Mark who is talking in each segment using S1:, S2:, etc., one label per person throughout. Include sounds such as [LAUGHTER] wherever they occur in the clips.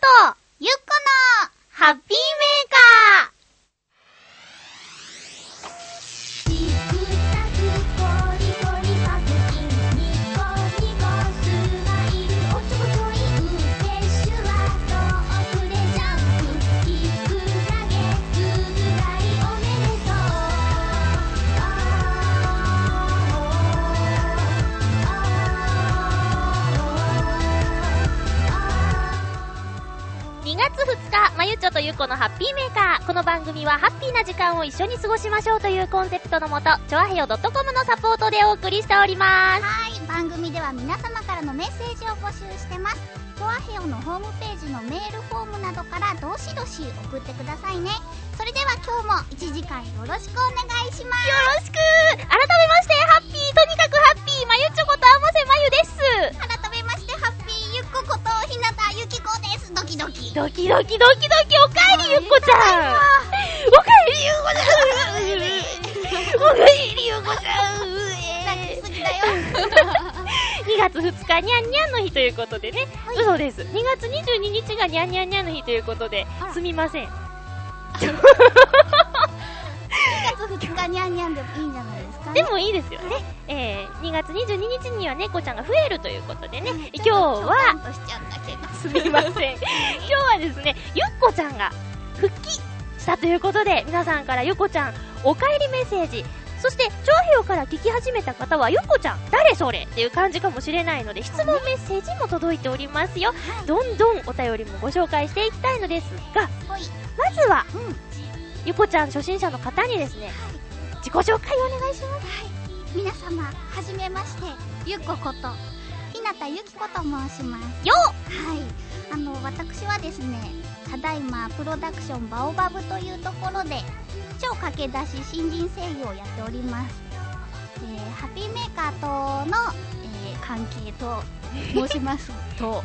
S1: と、ゆっこの、ハッピーメイまゆちょとゆっこのハッピーメーカー。この番組はハッピーな時間を一緒に過ごしましょうというコンセプトのもと、ちょあへよ .com のサポートでお送りしております。
S2: はい、番組では皆様からのメッセージを募集してます。チョアヘオのホームページのメールフォームなどからどしどし送ってくださいね。それでは今日も1時間よろしくお願いします。
S1: よろしく改めまして、ハッピー、とにかくハッピー、まゆちょことあませまゆです。
S2: 改めまして、ハッピーゆっこことひなたゆきこです。ドキドキ。
S1: ドキドキドキドキ、おかえりゆっこちゃんおかえりゆっこちゃんおかえりゆっこちゃん
S2: 泣きすぎだよ。
S1: 2月2日、にゃんにゃんの日ということでね、
S2: はい
S1: 嘘です。2月22日がにゃんにゃんにゃんの日ということで、すみません。
S2: 2月2日にゃんにゃんでもいいんじゃないですかね。
S1: でもいいですよね。えー、2月22日には猫ちゃんが増えるということでね、
S2: うん
S1: 今日は。すみません。[LAUGHS] 今日はですね、ゆっこちゃんが復帰したということで、皆さんからゆっこちゃん、お帰りメッセージ、そして、長平から聞き始めた方は、ゆっこちゃん、誰それっていう感じかもしれないので、質問メッセージも届いておりますよ。どんどんお便りもご紹介していきたいのですが、
S2: ほい。
S1: まずは、
S2: うん。
S1: ゆっこちゃん初心者の方にですね、自己紹介をお願いします。
S2: 皆様、はじめまして、ゆっここと、ひなたゆきこと申します。
S1: よ
S2: はい。あの、私はですね、ただいま、プロダクションバオバブというところで、超駆け出し新人声優をやっております。えー、ハッピーメーカーとの、えー、関係と申しますと、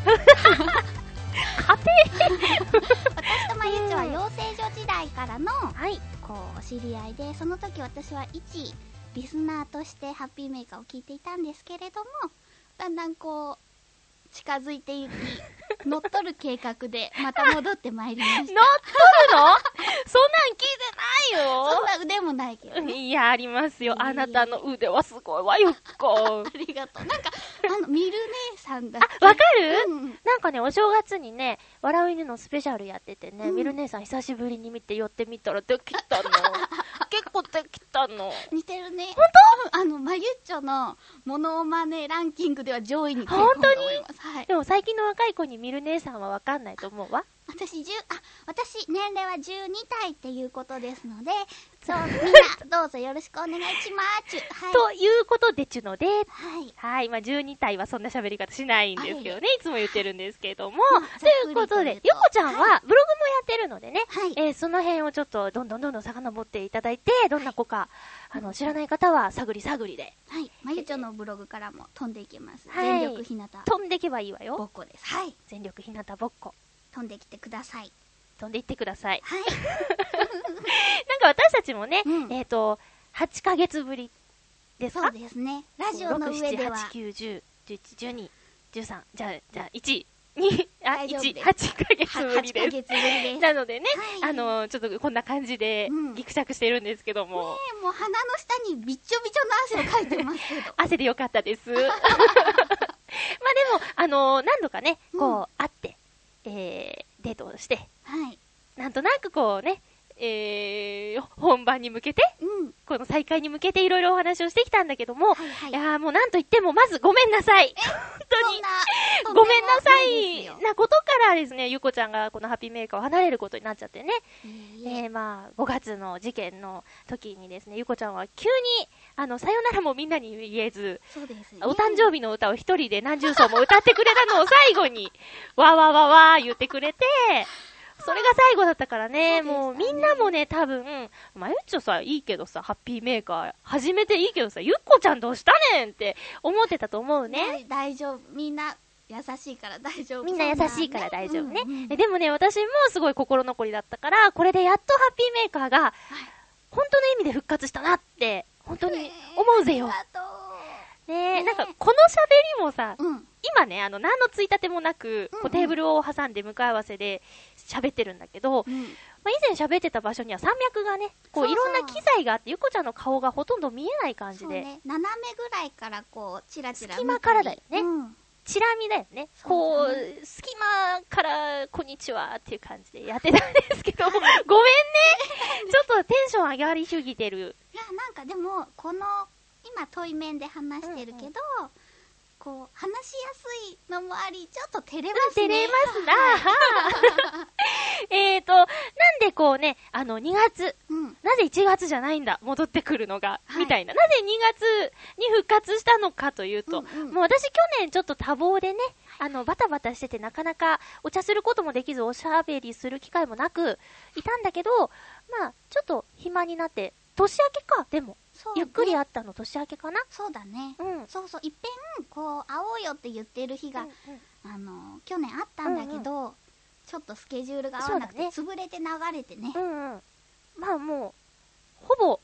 S2: [LAUGHS]
S1: 家 [LAUGHS]
S2: 私とまゆちょは養成所時代からの、
S1: 庭はい。
S2: こう、知り合いで、その時私は一リスナーとしてハッピーメーカーを聞いていたんですけれども、だんだんこう、近づいていき、乗っ取る計画で、また戻ってまいりまし。
S1: 乗ったとるの？[LAUGHS] そんなん聞いてないよ
S2: そんな腕もないけどね。
S1: いや、ありますよ。あなたの腕はすごいわ、ゆっこ。[LAUGHS]
S2: ありがとう。なんか、あの、ミル姉さんだ
S1: あ、わかる、
S2: うん。
S1: なんかね、お正月にね、笑う犬のスペシャルやっててね、
S2: うん
S1: ミル姉さん久しぶりに見て寄ってみたらできたの。[LAUGHS] 結構できたの。
S2: 似てるね。本当？あの、まゆっちょのモノマネランキングでは上位に来る
S1: 本当に
S2: と思います。はい。
S1: でも最近の若い子にミル姉さんはわかんないと思うわ。
S2: 私、10、あ、私、年齢は12体っていうことですので、そう、みんな、どうぞよろしくお願いします。ちゅはい。
S1: ということでちゅので、
S2: はい。
S1: はい。まあ、12体はそんな喋り方しないんですけどね。いつも言ってるんですけれども。
S2: うん
S1: ということで、
S2: ざっくりと言うと
S1: ゆこちゃんはブログもやってるのでね。
S2: はい。
S1: えーその辺をちょっとどんどんどんどん遡っていただいて、どんな子か、あの、知らない方は探り探りで
S2: はい。まゆちょのブログからも飛んでいきます。
S1: はい
S2: 全力ひなた
S1: 飛んでけばいいわ
S2: ぼ
S1: よ。
S2: っこです。はい。
S1: 全力ひなたぼっこ。
S2: 飛んできてください。
S1: 飛んでいってください。
S2: はい。[LAUGHS]
S1: なんか私たちもね、
S2: うん
S1: えっ、と、8ヶ月ぶりですか？
S2: そうですね。ラジオの上では、
S1: 6、7、8、9、10、11、12、13、じゃあ、じゃあ、1、2、あ、1、
S2: 大丈夫です
S1: 8ヶ月ぶ
S2: 8
S1: りです。
S2: ヶ月ぶりです。ね
S1: なのでね、
S2: はい
S1: あの、ちょっとこんな感じで
S2: うん、
S1: ギクシャクしてるんですけども、
S2: えもう鼻の下にびっちょびちょの汗をかいてますけど。[LAUGHS]
S1: 汗でよかったです。[LAUGHS] まあでも、あの何度かね、こう、会って、えー、デートをして、
S2: はい。
S1: なんとなくこうね、えー、本番に向けて、
S2: うん。
S1: この再会に向けていろいろお話をしてきたんだけども、
S2: はいはい
S1: いやーもうなんと言っても、まずごめんなさい。本当に。ごめんなさ
S2: い
S1: なことからですね、ゆこちゃんがこのハッピーメーカーを離れることになっちゃってね。
S2: いえいえ
S1: えー、まあ、5月の事件の時にですね、ゆこちゃんは急に、あの、さよならもみんなに言えず、
S2: そうですね。
S1: お誕生日の歌を一人で何十奏も歌ってくれたのを最後に、わーわーわーわー言ってくれて、それが最後だったからね、もうみんなもね、多分、まゆっちょさ、いいけどさ、ハッピーメーカー、始めていいけどさ、ゆっこちゃんどうしたねんって思ってたと思うね。
S2: ね。大丈夫。みんな優しいから大丈夫。
S1: みんな優しいから大丈夫ね。
S2: うんうん
S1: ででもね、私もすごい心残りだったから、これでやっとハッピーメーカーが、本当の意味で復活したなって、本当に思うぜよ。
S2: ありがと
S1: ねえ、
S2: ね
S1: なんか、この喋りもさ、
S2: う。うん。
S1: い今ね、あの、何のついたてもなく、こ
S2: うんう
S1: うんテーブルを挟んで向かい合わせで喋ってるんだけど、
S2: うん。
S1: まあ、以前喋ってた場所には山脈がね、こういろんな機材があって、ゆこちゃんの顔がほとんど見えない感じで、
S2: ね。斜めぐらいからこう、チラチラ
S1: 隙間からだよね
S2: うん。
S1: チラ見だよね。こ
S2: だ
S1: う、隙間から、こんにちはっていう感じでやってたんですけど、[LAUGHS] ごめんねちょっとテンション上がりすぎてる。
S2: いや、なんかでも、この、今、対面で話してるけど、こう、話しやすいのもあり、ちょっと照れますね。
S1: 照れますな [LAUGHS] えーと、なんでこうね、あの、2月、
S2: うん。
S1: なぜ1月じゃないんだ、戻ってくるのが、
S2: はい
S1: みたいな。なぜ2月に復活したのかというと、
S2: うんうん
S1: もう私去年ちょっと多忙でね、あの、バタバタしててなかなかお茶することもできず、おしゃべりする機会もなく、いたんだけど、まあ、ちょっと暇になって、年明けか、でも。
S2: そう、
S1: ゆっくり
S2: ね
S1: 会ったの年明けかな？
S2: そうだね。
S1: うん。
S2: そうそう、いっぺん、こう、会おうよって言ってる日が、
S1: うんうん
S2: あの、去年あったんだけど、ちょっとスケジュールが合わなくて、
S1: そう
S2: 潰れて流れてね。
S1: うんうん。まあもう、ほぼ、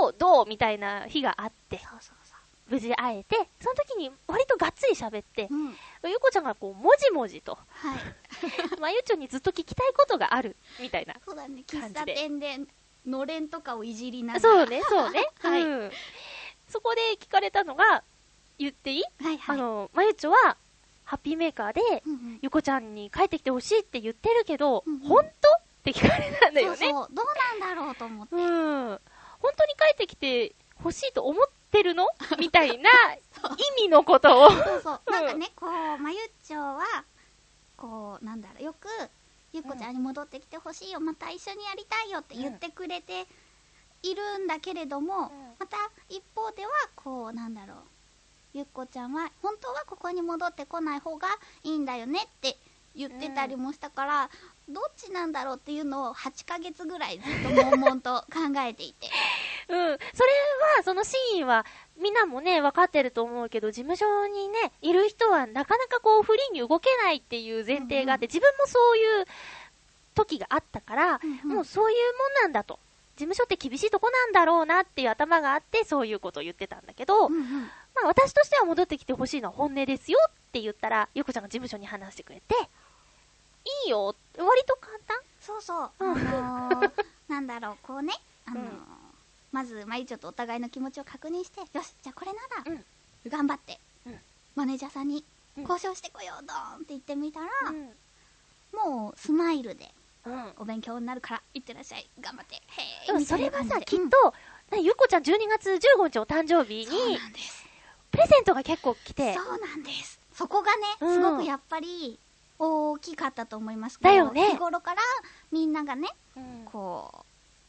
S1: 今日どうみたいな日があって、
S2: そうそうそ
S1: 無事会えて、その時に割とがっつり喋って
S2: う。、うん。
S1: ゆこちゃんがこう、もじもじと、
S2: はい。[LAUGHS]
S1: まゆちょにずっと聞きたいことがある、みたいな。
S2: そうだね、喫茶店で、のれんとかをいじりながら。
S1: そうね、そうね。[LAUGHS]
S2: はい
S1: うん。そこで聞かれたのが、言っていい、
S2: はいはい。
S1: あの、まゆちょは、ハッピーメーカーで、
S2: うんうん、
S1: ゆこちゃんに帰ってきてほしいって言ってるけど、
S2: うんうん
S1: 本当？って聞かれたんだよね。
S2: そうそう、どうなんだろうと思って。
S1: うん。本当に帰ってきてほしいと思ってるの？[LAUGHS] みたいな意味のことを。
S2: そうそう。
S1: うん
S2: なんかね、こう、まゆっちょは、こう、なんだろう、よく、ゆっこちゃんに戻ってきてほしいよ、また一緒にやりたいよって言ってくれているんだけれども、また一方では、こう、なん。だろう、ゆっこちゃんは、本当はここに戻ってこない方がいいんだよねって言ってたりもしたから、どっちなんだろうっていうのを8ヶ月ぐらいずっと悶々と考えていて。[LAUGHS]
S1: うん。それは、そのシーンは、みんなもね、分かってると思うけど、事務所にね、いる人はなかなかこう、フリーに動けないっていう前提があって、自分もそういう時があったから、
S2: うんうん
S1: もうそういうもんなんだと。事務所って厳しいとこなんだろうなっていう頭があって、そういうことを言ってたんだけど、
S2: うんうん
S1: まあ私としては戻ってきてほしいのは本音ですよって言ったら、ゆうこちゃんが事務所に話してくれて、いいよ、割と簡単。
S2: そうそう、あ
S1: うん。
S2: のーなんだろう、こうね、あのー
S1: うん。
S2: まず、まゆちょとお互いの気持ちを確認して、よし、じゃあこれなら、
S1: うん。
S2: 頑張って、
S1: うん。
S2: マネージャーさんに
S1: うん。
S2: 交渉してこよう、ドーンって言ってみたら、
S1: うん。
S2: もうスマイルで、
S1: うん。
S2: お勉強になるから、いってらっしゃい、頑張って、へ
S1: でも
S2: ーみたい
S1: それはさ、きっと、なゆうこちゃん12月15日お誕生日に。プレゼントが結構来て、
S2: そうなんです。そこがね、
S1: うん。
S2: すごくやっぱり、大きかったと思います
S1: だよね
S2: 日頃からみんながね、
S1: うん
S2: こ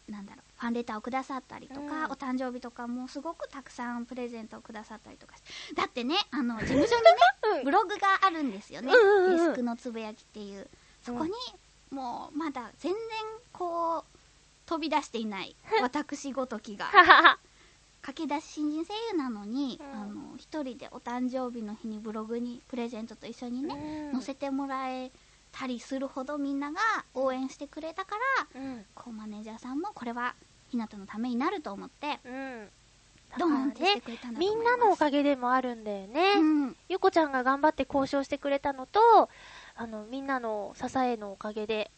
S2: う、なんだろう、ファンレターをくださったりとか、
S1: うん
S2: お誕生日とかもすごくたくさんプレゼントをくださったりとかしてだってね、あの、[LAUGHS] 事務所にね、
S1: うん
S2: ブログがあるんですよね。
S1: うんうんうん
S2: デスクのつぶやきっていう。そこに、もう、まだ全然、こう、飛び出していない、[LAUGHS] 私ごときが。[LAUGHS] 駆け出し新人声優なのに、
S1: うん
S2: あの、一人でお誕生日の日にブログにプレゼントと一緒にね、載せてもらえたりするほどみんなが応援してくれたから、
S1: うん。
S2: こうマネージャーさんもこれはひなたのためになると思って、
S1: うん。だ
S2: ドーンってして
S1: ね、
S2: くれたんだと
S1: みん
S2: 思います。
S1: なのおかげでもあるんだよね。
S2: うん。
S1: ゆこちゃんが頑張って交渉してくれたのと、あの、みんなの支えのおかげで。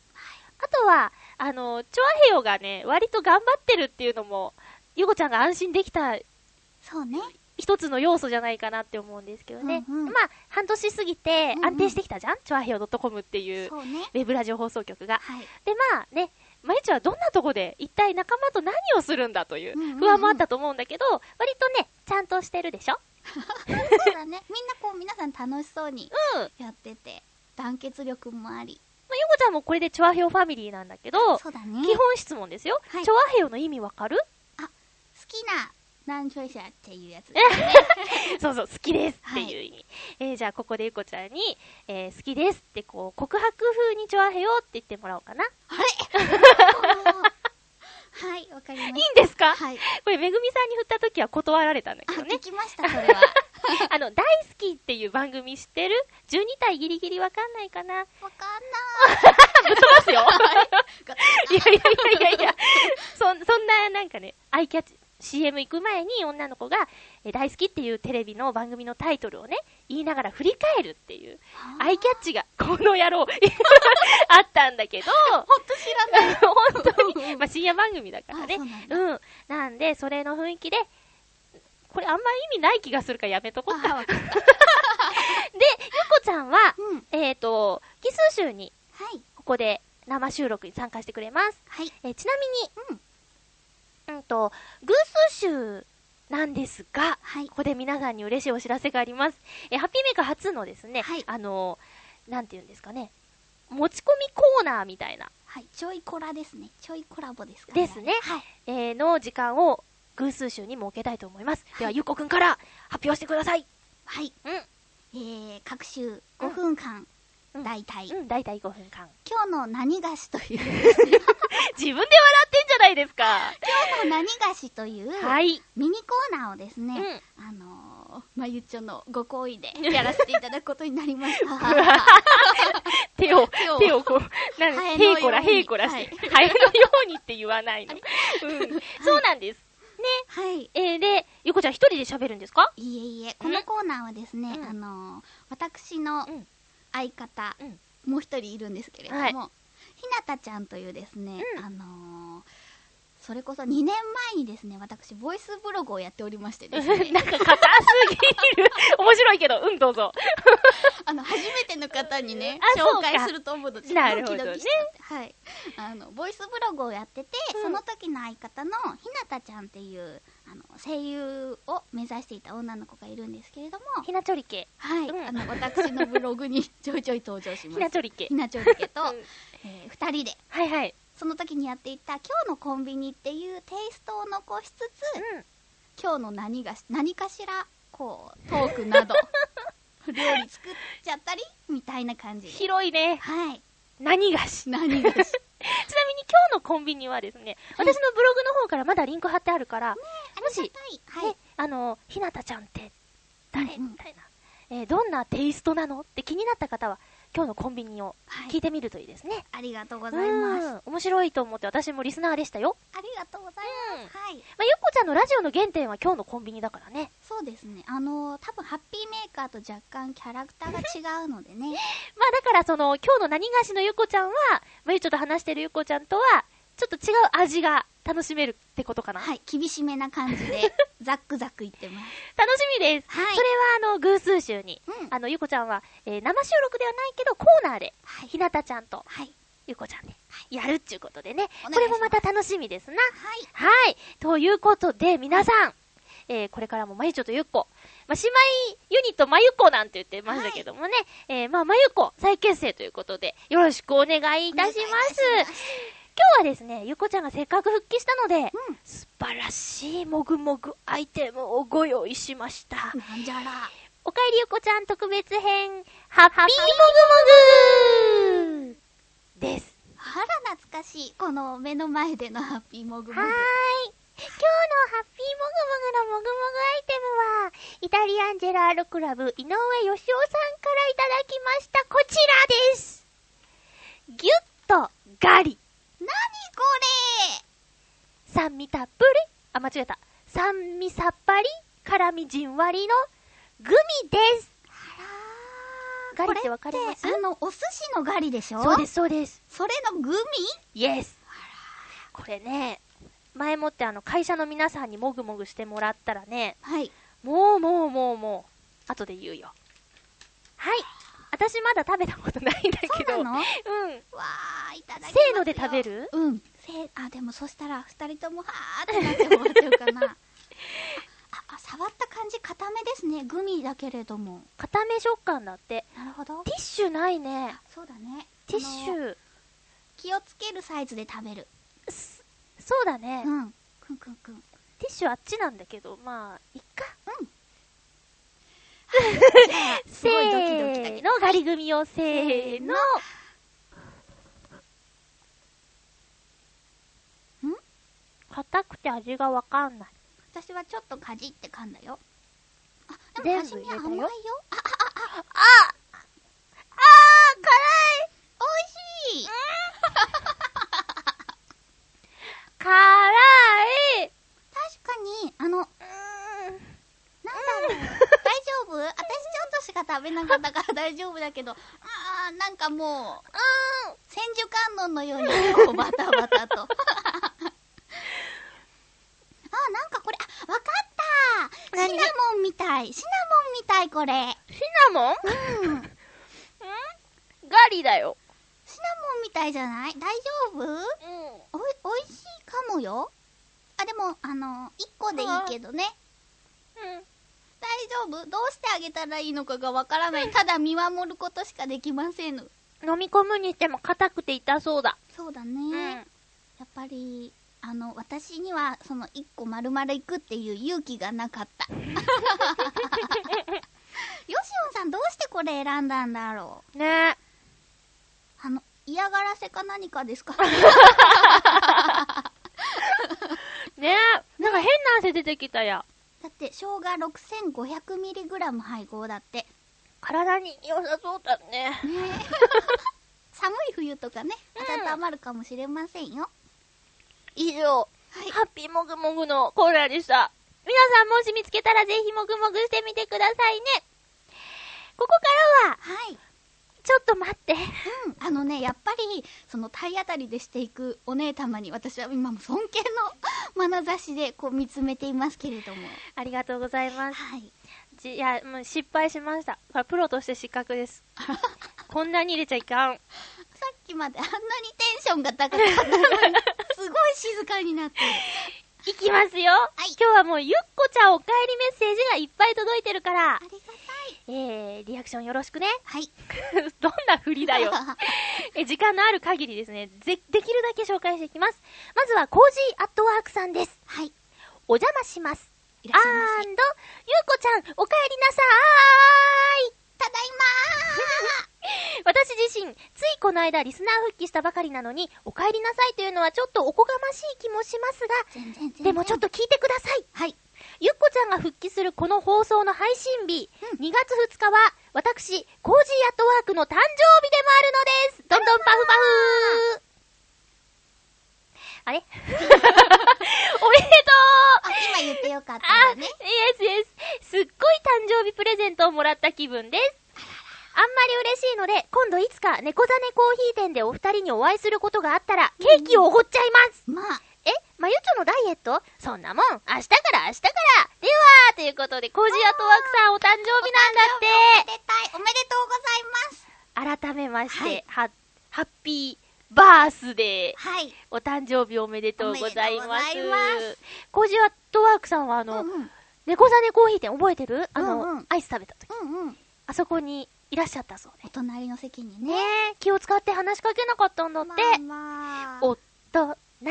S1: あとは、あの、チョアヘヨがね、割と頑張ってるっていうのも、ゆこちゃんが安心できた
S2: そうね。
S1: 一つの要素じゃないかなって思うんですけどね。
S2: うんうん
S1: まあ、半年過ぎて
S2: うんうん
S1: 安定してきたじゃん、チョアヘヨ .com っていう。ウェブラジオ放送局が。
S2: はい。
S1: で、まあね、まゆちはどんなとこで一体仲間と何をするんだという
S2: うんうんうん
S1: 不安もあったと思うんだけど、割とね、ちゃんとしてるでしょ？[LAUGHS]
S2: そうだね。みんなこう皆さん楽しそうに
S1: うん。まあ、
S2: やってて、団結力もあり。
S1: ゆこちゃんもこれでチョアヘヨファミリーなんだけど、
S2: そうだね。
S1: 基本質問ですよ。
S2: はい
S1: チョアヘヨの意味わかる？
S2: 好きな南チョイシャっていうやつね。[LAUGHS]
S1: そうそう、好きですっていう意味。えーじゃあここでゆこちゃんに、えー好きですってこう、告白風にチョアヘヨって言ってもらおうかな。い [LAUGHS]
S2: はい、わかりま
S1: いん
S2: し
S1: ですか？
S2: た。はい。
S1: これ、めぐみさんに振った時は断られたんだ
S2: あ、
S1: けどね
S2: 聞。きました、それは。[LAUGHS]
S1: あの、大好きっていう番組知ってる ?12 体ギリギリわかんないかな
S2: わかん
S1: ぶっ飛ばすよ
S2: ない。
S1: いやいやいやいやいや、そん、そんな、なんかね、アイキャッチ、CM 行く前に女の子が、えー大好きっていうテレビの番組のタイトルをね、言いながら振り返るっていう、アイキャッチが、[LAUGHS] この野郎、[LAUGHS] あったんだけど、
S2: ほんと知らない。[LAUGHS]
S1: 本当に、まあ、深夜番組だからね
S2: うなん。だ
S1: うん。なんで、それの雰囲気で、これあんま意味ない気がするからやめとこ
S2: った。
S1: で、ゆこちゃんは、
S2: うん。
S1: えっ、と、奇数週に、
S2: はい。
S1: ここで生収録に参加してくれます。
S2: はい。
S1: えーちなみ
S2: うん。
S1: に、うんと、偶数週なんですが、
S2: はい
S1: こ。こで皆さんに嬉しいお知らせがあります。えーハッピーメーカー初のですね、
S2: はい
S1: あのーなんて言うんですかね、持ち込みコーナーみたいな、
S2: はい。ちょいコラですね。ちょいコラボですか
S1: ですね
S2: はい。
S1: えーの時間を偶数週に設けたいと思います。では、ゆっこくんから発表してください。
S2: はい。
S1: うん。
S2: えー、各週5分間、
S1: うん
S2: だいたい、
S1: うん、だいたい5分間。
S2: 今日の何菓子という、[LAUGHS]
S1: 自分で笑ってんじゃないですか。
S2: 今日の何菓子という、
S1: はい。
S2: ミニコーナーをですね、
S1: うん
S2: あのー、まゆっちょのご好意で [LAUGHS] やらせていただくことになりました。[LAUGHS]
S1: 手を、
S2: 手を
S1: こう、なんへいこらへいこらして、ハエのようにって言わないの。うん。そうなんです。
S2: はい。
S1: えー、で、ゆこちゃん一人で喋るんですか？
S2: いえいえ、このコーナーはですね、
S1: うん
S2: あのー、私の
S1: うん
S2: 相方、
S1: うん。
S2: もう一人いるんですけれども、
S1: はい。
S2: ひなたちゃんというですね、
S1: うん。
S2: あのー、それこそ2年前にですね、私、ボイスブログをやっておりましてですね、[LAUGHS]
S1: なんか硬すぎる。[LAUGHS] 面白いけど、うん、どうぞ。
S2: あの、初めての方にね紹
S1: か
S2: 介すると思うと、ちょっとド
S1: なるほどね。
S2: はい。あの、ボイスブログをやってて、
S1: うん
S2: その時の相方のひなたちゃんっていう、あの、声優を目指していた女の子がいるんですけれども、
S1: ひなちょりけ。
S2: はい。
S1: うん
S2: あの、私のブログにちょいちょい登場します。[LAUGHS]
S1: ひなちょりけ
S2: ひ。なちょりけと、
S1: うん
S2: えー二人で、
S1: はいはい。
S2: その時にやっていた今日のコンビニっていうテイストを残しつつ、
S1: うん。
S2: 今日の何がし、何かしら、こう、トークなど、[LAUGHS] 料理作っちゃったり、みたいな感じで。
S1: 広いね。
S2: はい。
S1: 何がし。
S2: 何がし。[LAUGHS]
S1: ちなみに今日のコンビニはですね、私のブログの方からまだリンク貼ってあるから、もし。
S2: はい
S1: ね。、あの、ひなたちゃんって誰？
S2: うんうん
S1: みたいな、えーどんなテイストなの？って気になった方は、今日のコンビニを
S2: はい
S1: 聞いてみるといいですね。
S2: ありがとうございます。
S1: うん面白いと思って私もリスナーでしたよ。
S2: ありがとうございます。はい。
S1: まあ、ゆっこちゃんのラジオの原点は今日のコンビニだからね。
S2: そうですね。あのー、多分ハッピーメーカーと若干キャラクターが違うのでね。[LAUGHS]
S1: まあだからその、今日の何がしのゆっこちゃんは、まあ、ゆっちょと話してるゆっこちゃんとは、ちょっと違う味が楽しめるってことかな？
S2: はい。厳しめな感じで、[LAUGHS] ザックザクいってます。
S1: 楽しみです。
S2: はい
S1: それはあの、偶数週に、
S2: うん
S1: あの、ゆっこちゃんは、えー生収録ではないけど、コーナーで、
S2: はい。
S1: ひなたちゃんと
S2: はい。
S1: ゆっこちゃんで、やるっちゅうことでね。
S2: お願いします
S1: これもまた楽しみですな。
S2: はい。
S1: はい。ということで、皆さん、えー、これからもまゆちょとゆっこ、まあ、姉妹ユニットまゆこなんて言ってましたけどもね、えー、まあ、まゆこ再結成ということで、よろしくお願いいたします。
S2: お願いいたします
S1: 今日はですね、ゆっこちゃんがせっかく復帰したので、
S2: うん
S1: 素晴らしいもぐもぐアイテムをご用意しました。
S2: なんじゃら。
S1: おかえりゆこちゃん特別編、ハッピーもぐもぐです。
S2: あら、懐かしい。この目の前でのハッピーモグモグ。
S1: はーい。今日のハッピーもぐもぐのもぐもぐアイテムは、イタリアンジェラールクラブ井上義雄さんからいただきました。こちらです。ギュッとガリ。
S2: なにこ
S1: 酸味たっぷり。あ、間違えた。酸味さっぱり、辛味じんわりのグミです。
S2: れ
S1: ガリってわかります？
S2: あの、お寿司のガリでしょ？
S1: そうですす、そうです。
S2: それのグミ？
S1: イエス。これね、前もってあの会社の皆さんにもぐもぐしてもらったらね、
S2: はい。
S1: もうもうもうもう、後で言うよ。はい。私まだ食べたことないんだけど。
S2: そうなの？わ
S1: うん。
S2: ー、いただき。
S1: せーので食べる？
S2: うん。せー、あ、でもそしたら、二人とも、はーってなって終わっちゃうかな。[LAUGHS] あ、あ、触った感じ固めですね。グミだけれども。
S1: 固め食感だって。
S2: なるほど。
S1: ティッシュないね。
S2: そうだね。
S1: ティッシュ。
S2: 気をつけるサイズで食べる。
S1: すそうだね。
S2: うん。くんくんくん。
S1: ティッシュあっちなんだけど、まあ、いっか。
S2: じゃあ、
S1: せーの。ガリ組をせーの。
S2: ん？
S1: 硬くて味がわかんない。
S2: 私はちょっとかじって噛んだよ。あ、でも甘いよ。あ、あ、あ、あ、
S1: ああー辛い
S2: 美味しい、[LAUGHS]
S1: 辛い確か
S2: に、あの、なんだろう。[LAUGHS] かに、べなかったから大丈夫だけど、あー、なんかもう、千手観音のようにこうバタバタと。[LAUGHS] あー、なんかこれ、あ、わかったシ
S1: 何
S2: ナモンみたい。シナモンみたい、これ。
S1: シナモン？
S2: うん。[LAUGHS]
S1: ガリだよ。
S2: シナモンみたいじゃない？大丈夫？
S1: うん。
S2: おい、おいしいかもよ。あ、でも、あの、一個でいいけどね。
S1: うん。
S2: 大丈夫？どうしてあげたらいいのかがわからない。ただ見守ることしかできません。
S1: 飲み込むにしても硬くて痛そうだ。
S2: そうだ
S1: う
S2: ね。
S1: ん。
S2: やっぱり、あの、私には、その一個丸々いくっていう勇気がなかった。[LAUGHS] ヨシオンさんどうしてこれ選んだんだろう？
S1: ね
S2: あの、嫌がらせか何かですか？[LAUGHS]
S1: ねなんか変な汗出てきたや。
S2: だって、生姜 6500mg 配合だって。
S1: 体に良さそうだね。
S2: ね [LAUGHS] 寒い冬とかね、
S1: うん
S2: 温まるかもしれませんよ。
S1: 以上、
S2: はい
S1: ハッピーもぐもぐのコーナーでした。皆さんもし見つけたらぜひもぐもぐしてみてくださいね。ここからは、
S2: はい。
S1: ちょっと待って。
S2: うん、あのね、やっぱり、その体当たりでしていくお姉様に、私は今も尊敬の眼差しでこう見つめていますけれども。
S1: ありがとうございます。
S2: はい。
S1: じいや、もう失敗しました。プロとして失格です。[LAUGHS] こんなに入れちゃいかん。
S2: さっきまであんなにテンションが高かったのに、すごい静かになってる。
S1: いきますよ。
S2: い
S1: 今日はもうゆっこちゃんお帰りメッセージがいっぱい届いてるから
S2: あ、りがたい。
S1: えー、リアクションよろしくね。
S2: はい。[LAUGHS]
S1: どんな振りだよ。[LAUGHS] え、時間のある限りですね、ぜ、できるだけ紹介していきます。まずは、コージーアットワークさんです。
S2: はい。
S1: お邪魔します。
S2: いらっしゃいませ。
S1: And、ゆうこちゃん、お帰りなさーい。
S2: ただい
S1: 私自身、ついこの間リスナー復帰したばかりなのに、お帰りなさいというのはちょっとおこがましい気もしますが、
S2: 全然全然。
S1: でもちょっと聞いてください。
S2: はい。
S1: ゆっこちゃんが復帰するこの放送の配信日、
S2: うん
S1: 2月2日は、私、コージーアットワークの誕生日でもあるのです。どんどんパフパフあれ？[LAUGHS] おめでとう
S2: あ、今言ってよかった
S1: あ、
S2: ね。
S1: Yes yes。すっごい誕生日プレゼントをもらった気分です。あんまり嬉しいので、今度いつか猫ザネコーヒー店でお二人にお会いすることがあったら、ケーキをおごっちゃいます。
S2: まあ、
S1: え？まゆちょのダイエット？そんなもん、明日から明日から。では、ということで、コージーアットワークさんお誕生日なんだ
S2: おめでたい。おめでとうございます。
S1: って。改めまして、
S2: はい
S1: は、 Happy birthday。
S2: はい。
S1: お誕生日おめでとうございます。
S2: おめでとうございます
S1: コージーアットワークさんはあの。猫ザネコーヒー店覚えてる？あの、
S2: うんうん
S1: アイス食べた時。
S2: うんうん。
S1: あそこにいらっしゃったそう
S2: お
S1: で。
S2: 隣の席に
S1: ね
S2: ね。
S1: え、気を使って話しかけなかったんだって。
S2: まあまあ。
S1: おっとな。[LAUGHS]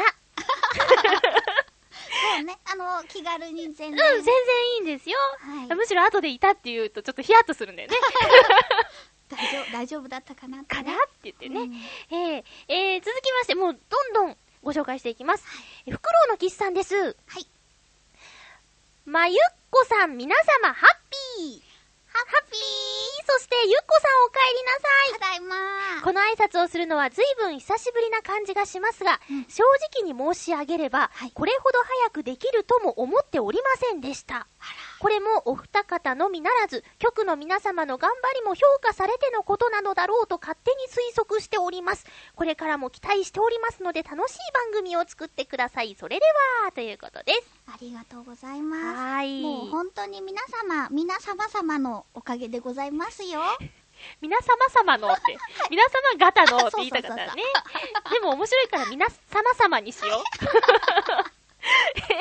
S2: そうね。あの、気軽に全然。
S1: うん、全然いいんですよ。
S2: はい。
S1: むしろ後でいたって言うとちょっとヒヤッとするんだよね。[LAUGHS]
S2: 大丈夫、大丈夫だったかなね。
S1: かなって言ってね。
S2: うん。
S1: えー、えー、続きまして、もうどんどんご紹介していきます。えフクロウのキスさんです。
S2: はい。
S1: まゆっこさん、皆様、ハッピー。ハッピー。そして、ゆっこさんお帰りなさい。
S2: ただいま
S1: この挨拶をするのは随分久しぶりな感じがしますが、
S2: うん。
S1: 正直に申し上げれば、
S2: はい。
S1: これほど早くできるとも思っておりませんでした。これもお二方のみならず、局の皆様の頑張りも評価されてのことなのだろうと勝手に推測しております。これからも期待しておりますので楽しい番組を作ってください。それでは、ということです。
S2: ありがとうございます。
S1: はーい。
S2: もう本当に皆様、皆様様のおかげでございますよ。[LAUGHS]
S1: 皆様様のって、皆様方のって言いたかったらね。[LAUGHS] でも面白いから皆様様にしよう。[LAUGHS]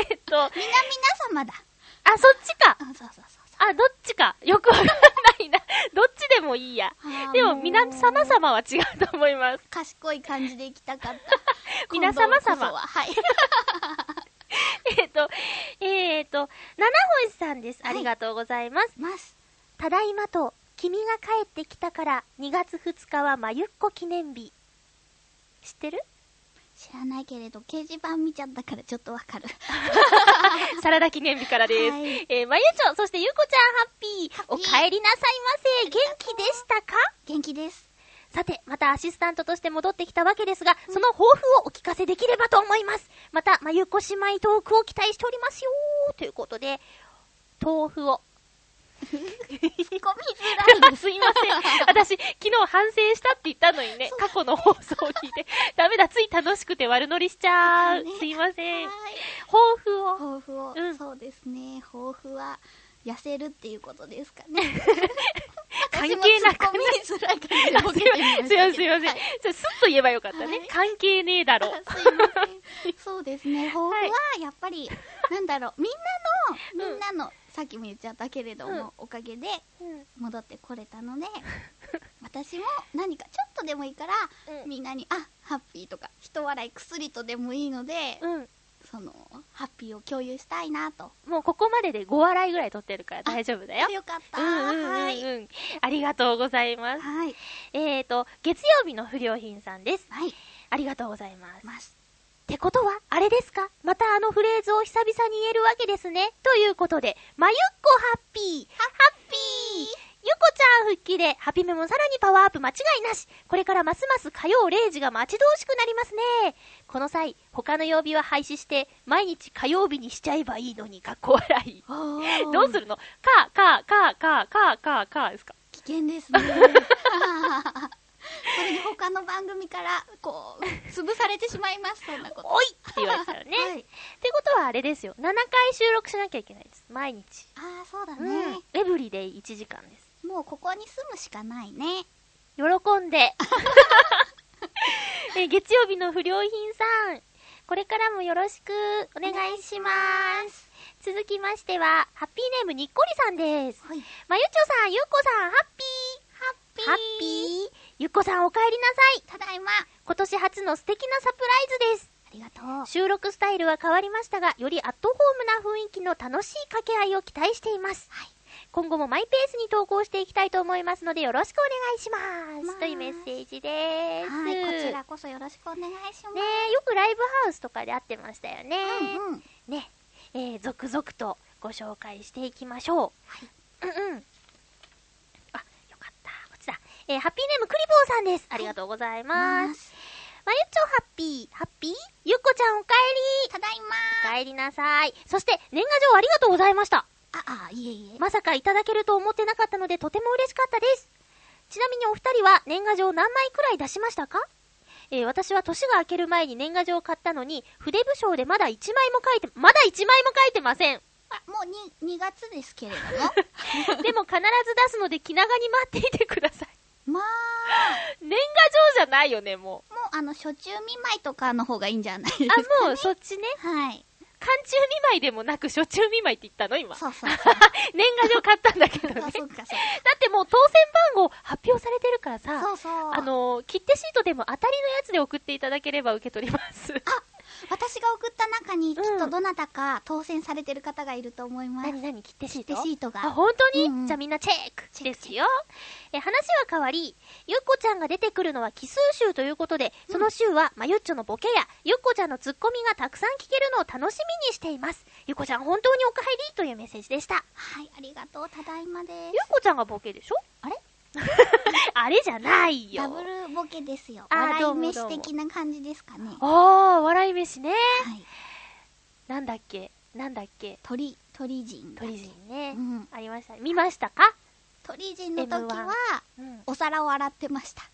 S1: えっと、
S2: 皆皆様だ。
S1: あ、そっちか。
S2: あ、そうそうそうそう。
S1: あ、どっちか。よくわかんないな。どっちでもいいや。でも、皆様様は違うと思います。
S2: 賢い感じで行きたかった。[LAUGHS]
S1: 皆様様
S2: 今度こそははい。[LAUGHS]
S1: えっと、えっと、七星さんです。ありがとうございます。
S2: ます。
S1: ただいまと、君が帰ってきたから、2月2日はまゆっこ記念日。知ってる？
S2: 知らないけれど、掲示板見ちゃったからちょっとわかる。[LAUGHS]
S1: サラダ記念日からです。
S2: はい
S1: えーまゆちょ、そしてゆこちゃんハッピー。お帰りなさいませ。元気でしたか？
S2: 元気です。
S1: さて、またアシスタントとして戻ってきたわけですが、その抱負をお聞かせできればと思います。また、まゆこ姉妹トークを期待しておりますよということで、豆腐を
S2: 込みづらいです。
S1: すいません。私、昨日反省したって言ったのにね、過去の放送を聞いて、[LAUGHS] ダメだ、つい楽しくて悪乗りしちゃう。
S2: ね
S1: すいません。
S2: はい。
S1: 抱負を。
S2: 抱負を、
S1: うん
S2: そうですね。抱負は、痩せるっていうことですかね。[LAUGHS]
S1: 関係なくすいません、すいません。
S2: はい
S1: それスッと言えばよかったね。
S2: はい
S1: 関係ねえだろ。
S2: あすいません。そうですね。抱負は [LAUGHS]
S1: はい、
S2: やっぱり、なんだろう、みんなの、
S1: うん
S2: みんなの、さっきも言っちゃったけれども、おかげで
S1: うん
S2: 戻ってこれたので、[LAUGHS] 私も何かちょっとでもいいから、
S1: うん
S2: みんなに、あ、ハッピーとか、人笑い薬とでもいいので、
S1: うん。
S2: その、ハッピーを共有したいなと。
S1: もうここまでで5笑いぐらい取ってるから大丈夫だよ。
S2: よかった。
S1: うんうんうん
S2: はい。
S1: うん。ありがとうございます。
S2: はい。
S1: えーと、月曜日の不良品さんです。
S2: はい。
S1: ありがとうございます。
S2: ます。
S1: ってことは、あれですか？またあのフレーズを久々に言えるわけですね。ということで、まゆっこハッピーハッピーゆこちゃん復帰で、ハピメもさらにパワーアップ間違いなしこれからますます火曜0時が待ち遠しくなりますね。この際、他の曜日は廃止して、毎日火曜日にしちゃえばいいのに、かっこ笑い。どうす
S2: る
S1: るの？か、か、か、か、か、か、かですか？
S2: 危険ですね。[LAUGHS] それに他の番組から、こう、潰されてしまいます、そんなこと。
S1: おいって言われちゃうね。
S2: はい。
S1: ってことはあれですよ。7回収録しなきゃいけないです。毎日。
S2: ああ、そうだ
S1: うん
S2: ね。。
S1: エブリデイ1時間です。
S2: もうここに住むしかないね。
S1: 喜んで。[LAUGHS] え月曜日の不良品さん。これからもよろしくお願いします。続きましては、ハッピーネームにっこりさんです。
S2: はい。
S1: まゆちょさん、ゆっこさん、ハッピ
S2: ハッピ
S1: ー。ハッピー。ゆっこさん、お帰りなさい。
S2: ただいま。あ
S1: 今年初の素敵なサプライズです。
S2: りがとう。
S1: 収録スタイルは変わりましたが、よりアットホームな雰囲気の楽しい掛け合いを期待しています。今後もマイペースに投稿していきたいと思いますので、よろしくお願いします。
S2: ます
S1: というメッセージです。
S2: はい、こちらこそよろしくお願いします。
S1: ねえ、よくライブハウスとかで会ってましたよね。
S2: うんうん。
S1: ね、えー、続々とご紹介していきましょう。うんうん。あ、よかった。こっちだ。えー、ハッピーネームクリボーさんです。ありがとうございます。
S2: す。
S1: まゆっちょハッピー、ハッピー？ゆっこちゃんおかえり
S2: ただいま。
S1: おかえりなさい。そして、年賀状ありがとうございました。
S2: あ、あ、いえいえ。
S1: まさかいただけると思ってなかったのでとても嬉しかったです。ちなみにお二人は年賀状何枚くらい出しましたか？えー私は年が明ける前に年賀状を買ったのに、筆部賞でまだ1枚も書いて、まだ1枚も書いてません。
S2: あ、もうに2月ですけれども。[LAUGHS]
S1: でも必ず出すので気長に待っていてください。
S2: まあ、
S1: 年賀状じゃないよね、も
S2: もうあの、初中見舞いとかの方がいいんじゃないです
S1: う。
S2: か、
S1: あ
S2: ね。、
S1: もうそっちね。
S2: はい。
S1: 寒中見舞いでもなく初中見舞いって言ったの今。
S2: そうそう。
S1: 年賀状買ったんだけどね。だ [LAUGHS]
S2: あ、そうか、そう
S1: ってもう当選番号発表されてるからさ。
S2: そうそう。
S1: あ、のー、切手シートでも当たりのやつで送っていただければ受け取ります。
S2: 私が送った中に、きっ
S1: うん
S2: とどなたか当選されてる方がいると思います。
S1: 何何切手シート？
S2: 切手シートが
S1: あ、本当に、
S2: うんうん
S1: じゃあみんなチェック
S2: チェック
S1: ですよ。え、話は変わり、ゆっこちゃんが出てくるのは奇数週ということで、その週は、まゆっちょのボケや、ゆっこちゃんのツッコミがたくさん聞けるのを楽しみにしています。ゆっこちゃん本当にお帰り？というメッセージでした。
S2: はい、ありがとう。ただいまです
S1: ゆ。っこちゃんがボケでしょ？
S2: あれ？
S1: あれじゃないよ。
S2: ダブルボケですよ。笑い飯的な感じですかね。
S1: あー、笑い飯ね。
S2: はい。
S1: なんだっけ？なんだっけ？
S2: 鳥、鳥人。
S1: 鳥人ね。
S2: うん。
S1: ありました。見ましたか？
S2: 鳥人の時
S1: M1
S2: は、
S1: うん。
S2: お皿を洗ってました。[LAUGHS]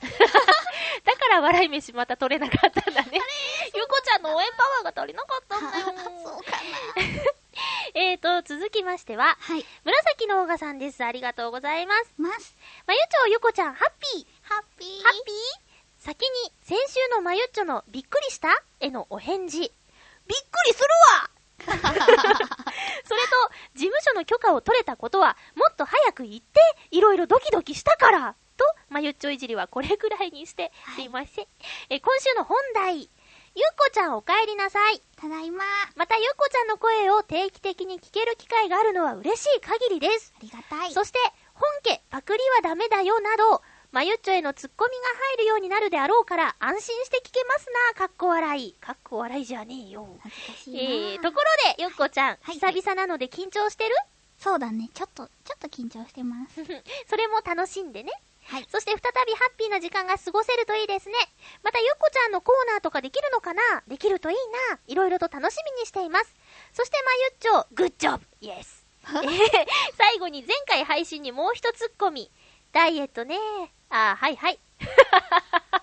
S1: だから笑い飯また取れなかったんだね。[LAUGHS] ゆこちゃんの応援パワーが足りなかったんだよ。[LAUGHS]
S2: そうかな。[LAUGHS]
S1: えーと、続きましては、
S2: はい。
S1: 紫のオーガさんです。ありがとうございます。
S2: ます。
S1: まゆちょゆこちゃん、ハッピー。
S2: ハッピー。
S1: ハッピー先に、先週のまゆっちょのびっくりした？へのお返事。びっくりするわ [LAUGHS] それと、事務所の許可を取れたことは、もっと早く言って、いろいろドキドキしたからと、まゆっちょいじりはこれぐらいにして、
S2: はい
S1: すいません。え、今週の本題。ゆっこちゃんお帰りなさい。
S2: ただいま。あ
S1: またゆっこちゃんの声を定期的に聞ける機会があるのは嬉しい限りです。
S2: りがたい。
S1: そして、本家、パクリはダメだよなど、まゆっちょへのツッコミが入るようになるであろうから、安心して聞けますな、かっこ笑い。かっこ笑いじゃねえよ。
S2: 恥ずかしいな。
S1: えー、ところで、ゆっこちゃん、
S2: はい
S1: 久々なので緊張してる？
S2: そうだね。ちょっと、ちょっと緊張してます。[LAUGHS]
S1: それも楽しんでね。
S2: はい。
S1: そして再びハッピーな時間が過ごせるといいですね。またゆっこちゃんのコーナーとかできるのかな？できるといいな。いろいろと楽しみにしています。そしてまゆっちょ、グッジョブイエス。[LAUGHS] えー最後に前回配信にもう一つツッコミ。ダイエットね。あー、はいはい。冷
S2: あ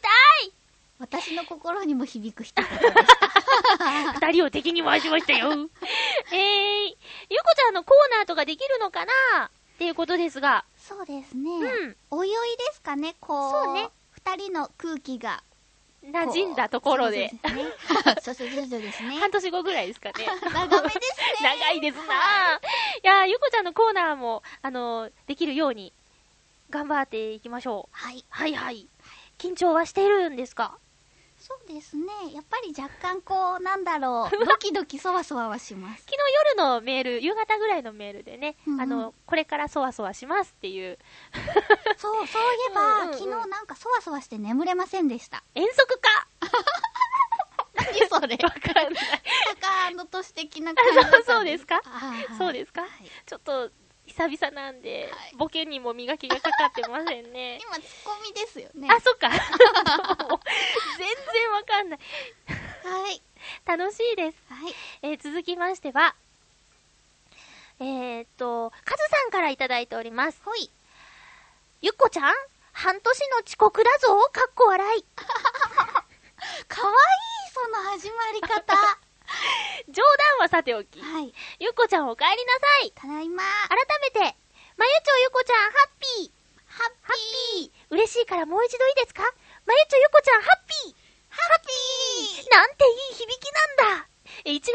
S1: たい
S2: 私の心にも響く一言でした。
S1: 二人を敵に回しましたよ。[LAUGHS] えー、ゆこちゃんのコーナーとかできるのかな？っていうことですが。
S2: そうですね。
S1: うん。
S2: おいおいですかね、こう。
S1: そうね。
S2: 二人の空気が。
S1: 馴染んだところで。
S2: そうそうそうですね。
S1: 半年後ぐらいですかね。[LAUGHS]
S2: 長めですね。
S1: 長いですなぁ。いやー、ゆこちゃんのコーナーも、あのーできるように、頑張っていきましょう。
S2: はい。
S1: はいはい。緊張はしているんですか？
S2: そうですね。やっぱり若干こう、なんだろう。[LAUGHS] ドキドキそわそわはします。
S1: 昨日夜のメール、夕方ぐらいのメールでね、
S2: うんうん
S1: あの、これからそわそわしますっていう、
S2: そう、そういえば、
S1: うんうんうん
S2: 昨日なんかそわそわして眠れませんでした。
S1: 遠足か [LAUGHS]
S2: 何それ
S1: わかんない。
S2: タカアンドとして的な感じ [LAUGHS]
S1: そうですか？そう
S2: で
S1: ですか、
S2: はい
S1: ちょっと、久々なんで、
S2: はい
S1: ボケにも磨きがかかってませんね。
S2: 今、ツッコミですよね。
S1: あ、そっか。[LAUGHS] 全然わかんない。
S2: はい。
S1: 楽しいです。
S2: はい。
S1: えー続きましては、えー、っと、カズさんからいただいております。
S2: ほい。
S1: ゆっこちゃん半年の遅刻だぞかっこ笑い。[LAUGHS]
S2: かわいい、その始まり方。[LAUGHS]
S1: 冗談はさておき。
S2: はい。
S1: ゆっこちゃんお帰りなさい。
S2: ただいま。
S1: 改めて、まゆちょゆこちゃんハッピー。ハッピー。嬉しいからもう一度いいですか？まゆちょゆこちゃんハッピー。
S2: ハッピー
S1: なんていい響きなんだえ1月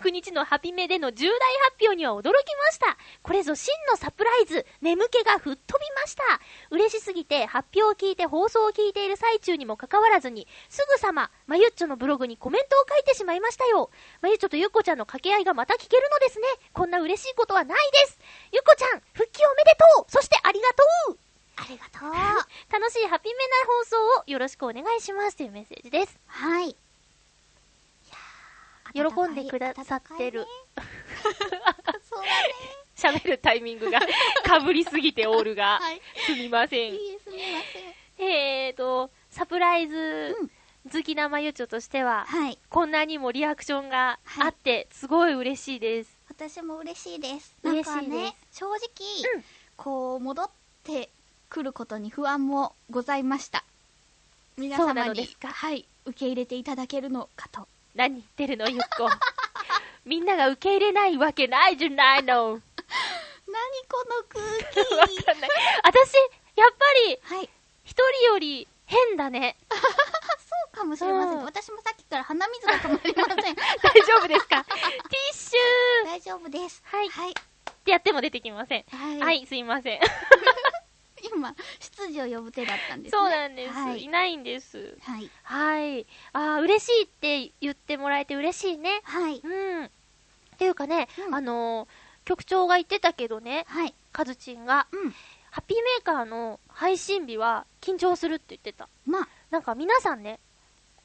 S1: 26日のハピメでの重大発表には驚きました。これぞ真のサプライズ。眠気が吹っ飛びました。嬉しすぎて発表を聞いて放送を聞いている最中にもかかわらずに、すぐさま、まゆっちょのブログにコメントを書いてしまいましたよ。まゆっちょとゆっこちゃんの掛け合いがまた聞けるのですね。こんな嬉しいことはないです。ゆっこちゃん、復帰おめでとうそしてありがとう
S2: ありがとう。[LAUGHS]
S1: 楽しいハピメな放送をよろしくお願いしますというメッセージです。
S2: はい。い
S1: 喜んでくださってる。
S2: 温かいねそうだね。
S1: 喋るタイミングが [LAUGHS] 被りすぎておるが、
S2: はい。
S1: すみません。
S2: いいえ、すみません。
S1: えーと、サプライズ
S2: うん
S1: 好きなまゆちょとしては、
S2: はい。
S1: こんなにもリアクションがあって、すごい嬉しいです。
S2: 私も嬉しいです。なんかね、正直、
S1: うん
S2: こう、戻ってくることに不安もございました。皆様にはい、受け入れていただけるのかと。
S1: 何言ってるの、ゆっこ。[LAUGHS] みんなが受け入れないわけないじゃないの。わ
S2: 何この空気 [LAUGHS]
S1: かんない。私、やっぱり、
S2: はい。
S1: 一人より変だね。[LAUGHS]
S2: そうかもしれません。
S1: うん
S2: 私もさっきから鼻水が止まりません。
S1: 大丈夫ですか？ティッシュ
S2: 大丈夫です。
S1: はい
S2: はい。
S1: ってやっても出てきません。
S2: はい。
S1: はい、すいません。
S2: 今、出自を呼ぶ手だったんですね。
S1: そうなんです。、
S2: はいい。
S1: ないんです。
S2: はい。
S1: はい。あー嬉しいって言ってもらえて嬉しいね。
S2: はい。
S1: うん。っていうかね、
S2: うん
S1: あのー局長が言ってたけどね、
S2: はい。
S1: カズチンが、
S2: うん。
S1: ハッピーメーカーの配信日は緊張するって言ってた。
S2: まあ、
S1: なんか皆さんね、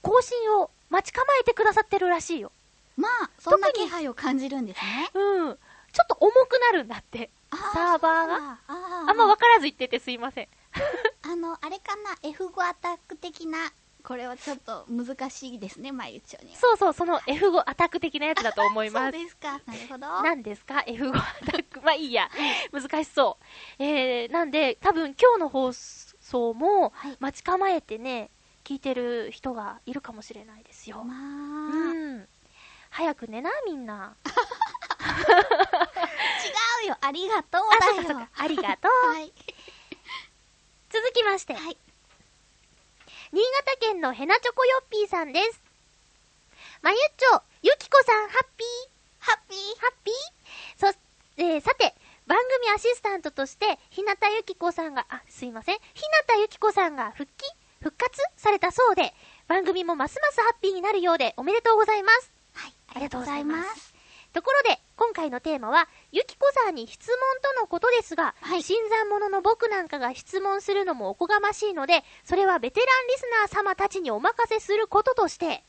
S1: 更新を待ち構えてくださってるらしいよ。
S2: まあ、そんな
S1: 特に
S2: 気配を感じるんですね。
S1: うん。ちょっと重くなるんだって。
S2: あ
S1: サーバーが？
S2: あ
S1: あんま分からず言っててすいません。
S2: あの、あれかな、F5 アタック的な、これはちょっと難しいですね、まゆちょには。
S1: そうそう、その F5 アタック的なやつだと思います
S2: そう。ですか。なるほど。
S1: 何ですか ?F5 アタック。[LAUGHS] まあいいや。難しそう。えー、なんで、多分今日の放送も
S2: はい
S1: 待ち構えてね、聞いてる人がいるかもしれないですよ。
S2: まあ、
S1: うん。早く寝な、みんな。
S2: 違 [LAUGHS] うよ、ありがとう
S1: あ、そっ
S2: だよ。
S1: かそっか。ありがとう。
S2: はい。
S1: 続きまして、
S2: はい。
S1: 新潟県のヘナチョコヨッピーさんです。まゆっちょ、ゆきこさん、ハッピー。
S2: ハッピー。
S1: ハッピー？そ、えー、さて、番組アシスタントとして、ひなたゆきこさんが、あ、すいません。ひなたゆきこさんが復帰？復活されたそうで、番組もますますハッピーになるようでおめでとうございます。
S2: はい。
S1: ありがとうございます。ところで、今回のテーマは、ゆきこさんに質問とのことですが、
S2: はい
S1: 新参者の僕なんかが質問するのもおこがましいので、それはベテランリスナー様たちにお任せすることとして、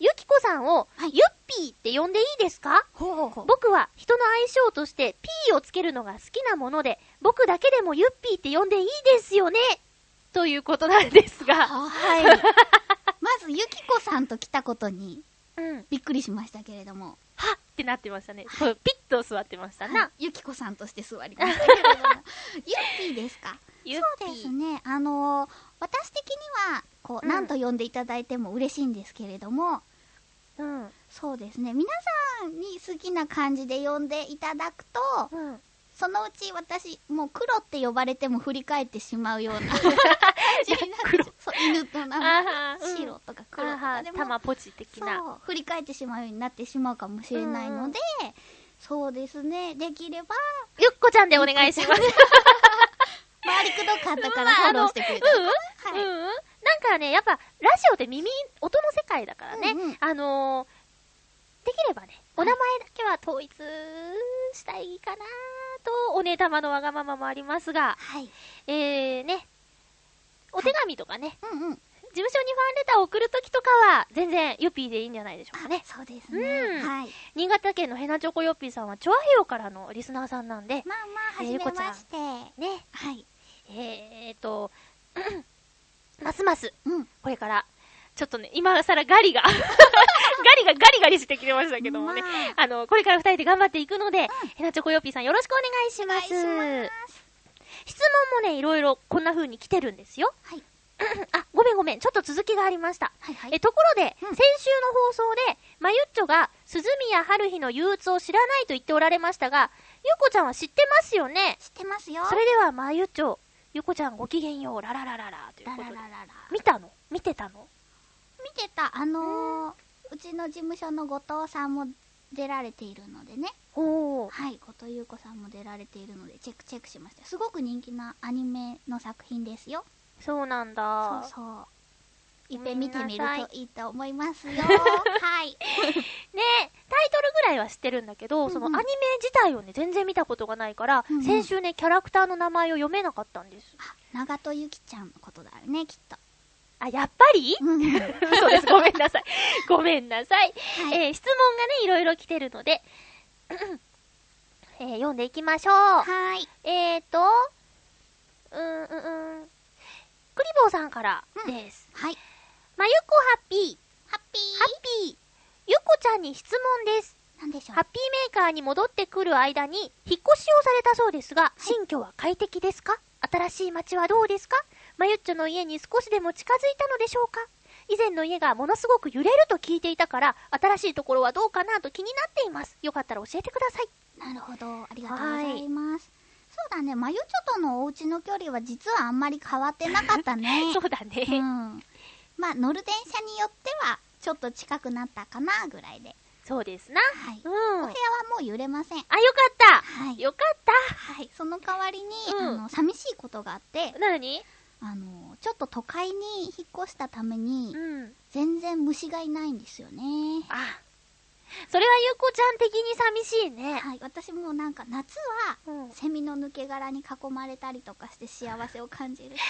S1: ゆきこさんを、
S2: はい
S1: ゆっぴーって呼んでいいですか？僕は人の相性としてピーをつけるのが好きなもので、僕だけでもゆっぴーって呼んでいいですよね？ということなんですが、
S2: はい。[LAUGHS] まず、ゆきこさんと来たことに、
S1: うん。
S2: びっくりしましたけれども。
S1: はっってなってましたね。そう、ピッと座ってましたな。
S2: ゆきこさんとして座りましたけれども。ゆっぴーですか？そうですね。あのー私的には、こう、
S1: うん
S2: なんと呼んでいただいても嬉しいんですけれども、
S1: うん。
S2: そうですね。皆さんに好きな感じで呼んでいただくと、
S1: うん。
S2: そのうち私、もう黒って呼ばれても振り返ってしまうような [LAUGHS]
S1: 黒
S2: そう、犬の名
S1: あ
S2: 前。
S1: はーうん
S2: 白とか黒とかでも、
S1: 玉ポチ的な。
S2: そう、振り返ってしまうようになってしまうかもしれないので、そうですね。できれば、
S1: ゆっこちゃんでお願いします。
S2: 周りくどかったから
S1: まあ
S2: フォローしてくれた
S1: うん、
S2: はい。
S1: うん。なんかね、やっぱ、ラジオって耳、音の世界だからね。
S2: うんうん
S1: あのー、できればね、お名前だけは統一したいかなと、お姉様のわがままもありますが、
S2: はい。
S1: えーね、お手紙とかね、
S2: うんうん。
S1: 事務所にファンレターを送るときとかは、全然ユッピーでいいんじゃないでしょうかね。
S2: そうですね。
S1: うん
S2: はい。
S1: 新潟県のヘナチョコヨッピーさんは、チョアヘヨからのリスナーさんなんで、
S2: まあまあ、は
S1: えー
S2: じめまして。
S1: ね、
S2: はい。
S1: えーと、[CLEARS THROAT] ますます、
S2: うん。
S1: これから、ちょっとね、今更ガリが、[LAUGHS] ガリがガリガリしてきてましたけどもね、
S2: ま
S1: あの、これから二人で頑張っていくので、ヘナチョコヨッピーさんよろしくお願いします。
S2: ます。
S1: 質問もね、いろいろこんな風に来てるんですよ。
S2: はい。
S1: あ、ごめんごめん、ちょっと続きがありました。
S2: はいはい。
S1: え、ところで、
S2: うん
S1: 先週の放送で、まゆっちょが、鈴宮春日の憂鬱を知らないと言っておられましたが、ゆっこちゃんは知ってますよね？
S2: 知ってますよ。
S1: それでは、まゆっちょ、ゆっこちゃんごきげんよう、ラララララ、という
S2: ラ
S1: ことで。
S2: ララララ。
S1: 見たの？見てたの？
S2: 見てた、あのー、うちの事務所の後藤さんも出られているのでね。
S1: おー。
S2: はい、後藤優子さんも出られているので、チェックチェックしました。すごく人気なアニメの作品ですよ。
S1: そうなんだ。
S2: そうそう。いっぺん見てみるといいと思いますよ。[LAUGHS] はい。[LAUGHS]
S1: ねタイトルぐらいは知ってるんだけど、
S2: うんうん
S1: そのアニメ自体をね、全然見たことがないから、
S2: うんうん
S1: 先週ね、キャラクターの名前を読めなかったんです。
S2: あ、長戸ゆきちゃんのことだよね、きっと。
S1: あ、やっぱり？
S2: うん。は
S1: そうです。ごめんなさい。ごめんなさい。
S2: い。
S1: えー質問がね、いろいろ来てるので、えー読んでいきましょう。
S2: はい。
S1: えーと、うーん、うん、うん。クリボーさんからです。
S2: はい。
S1: まゆっこハッピー。
S2: ハッピー。
S1: ハッピー。ゆっこちゃんに質問です。
S2: なんでしょう？
S1: ハッピーメーカーに戻ってくる間に、引っ越しをされたそうですが、新居は快適ですか？新しい街はどうですか？まゆっちょの家に少しでも近づいたのでしょうか？以前の家がものすごく揺れると聞いていたから、新しいところはどうかなと気になっています。よかったら教えてください。
S2: なるほど。ありがとうございます。そうだね、まゆちょとのお家の距離は実はあんまり変わってなかったね。[LAUGHS]
S1: そうだね。
S2: うん。まあ、乗る電車によっては、ちょっと近くなったかな、ぐらいで。
S1: そうですな。
S2: はい。
S1: うん。
S2: お部屋は
S1: あ、
S2: もう揺れません。
S1: よかった。
S2: はい。
S1: よかった。
S2: はい。その代わりに、
S1: うん
S2: あの、寂しいことがあって、
S1: なに
S2: あの、ちょっと都会に引っ越したために
S1: う、ん。
S2: 全然虫がいないんですよね。
S1: あ、それはゆっこちゃん的に寂しいね。
S2: はい。私もなんか夏は、
S1: うん。
S2: セミの抜け殻に囲まれたりとかして幸せを感じるし、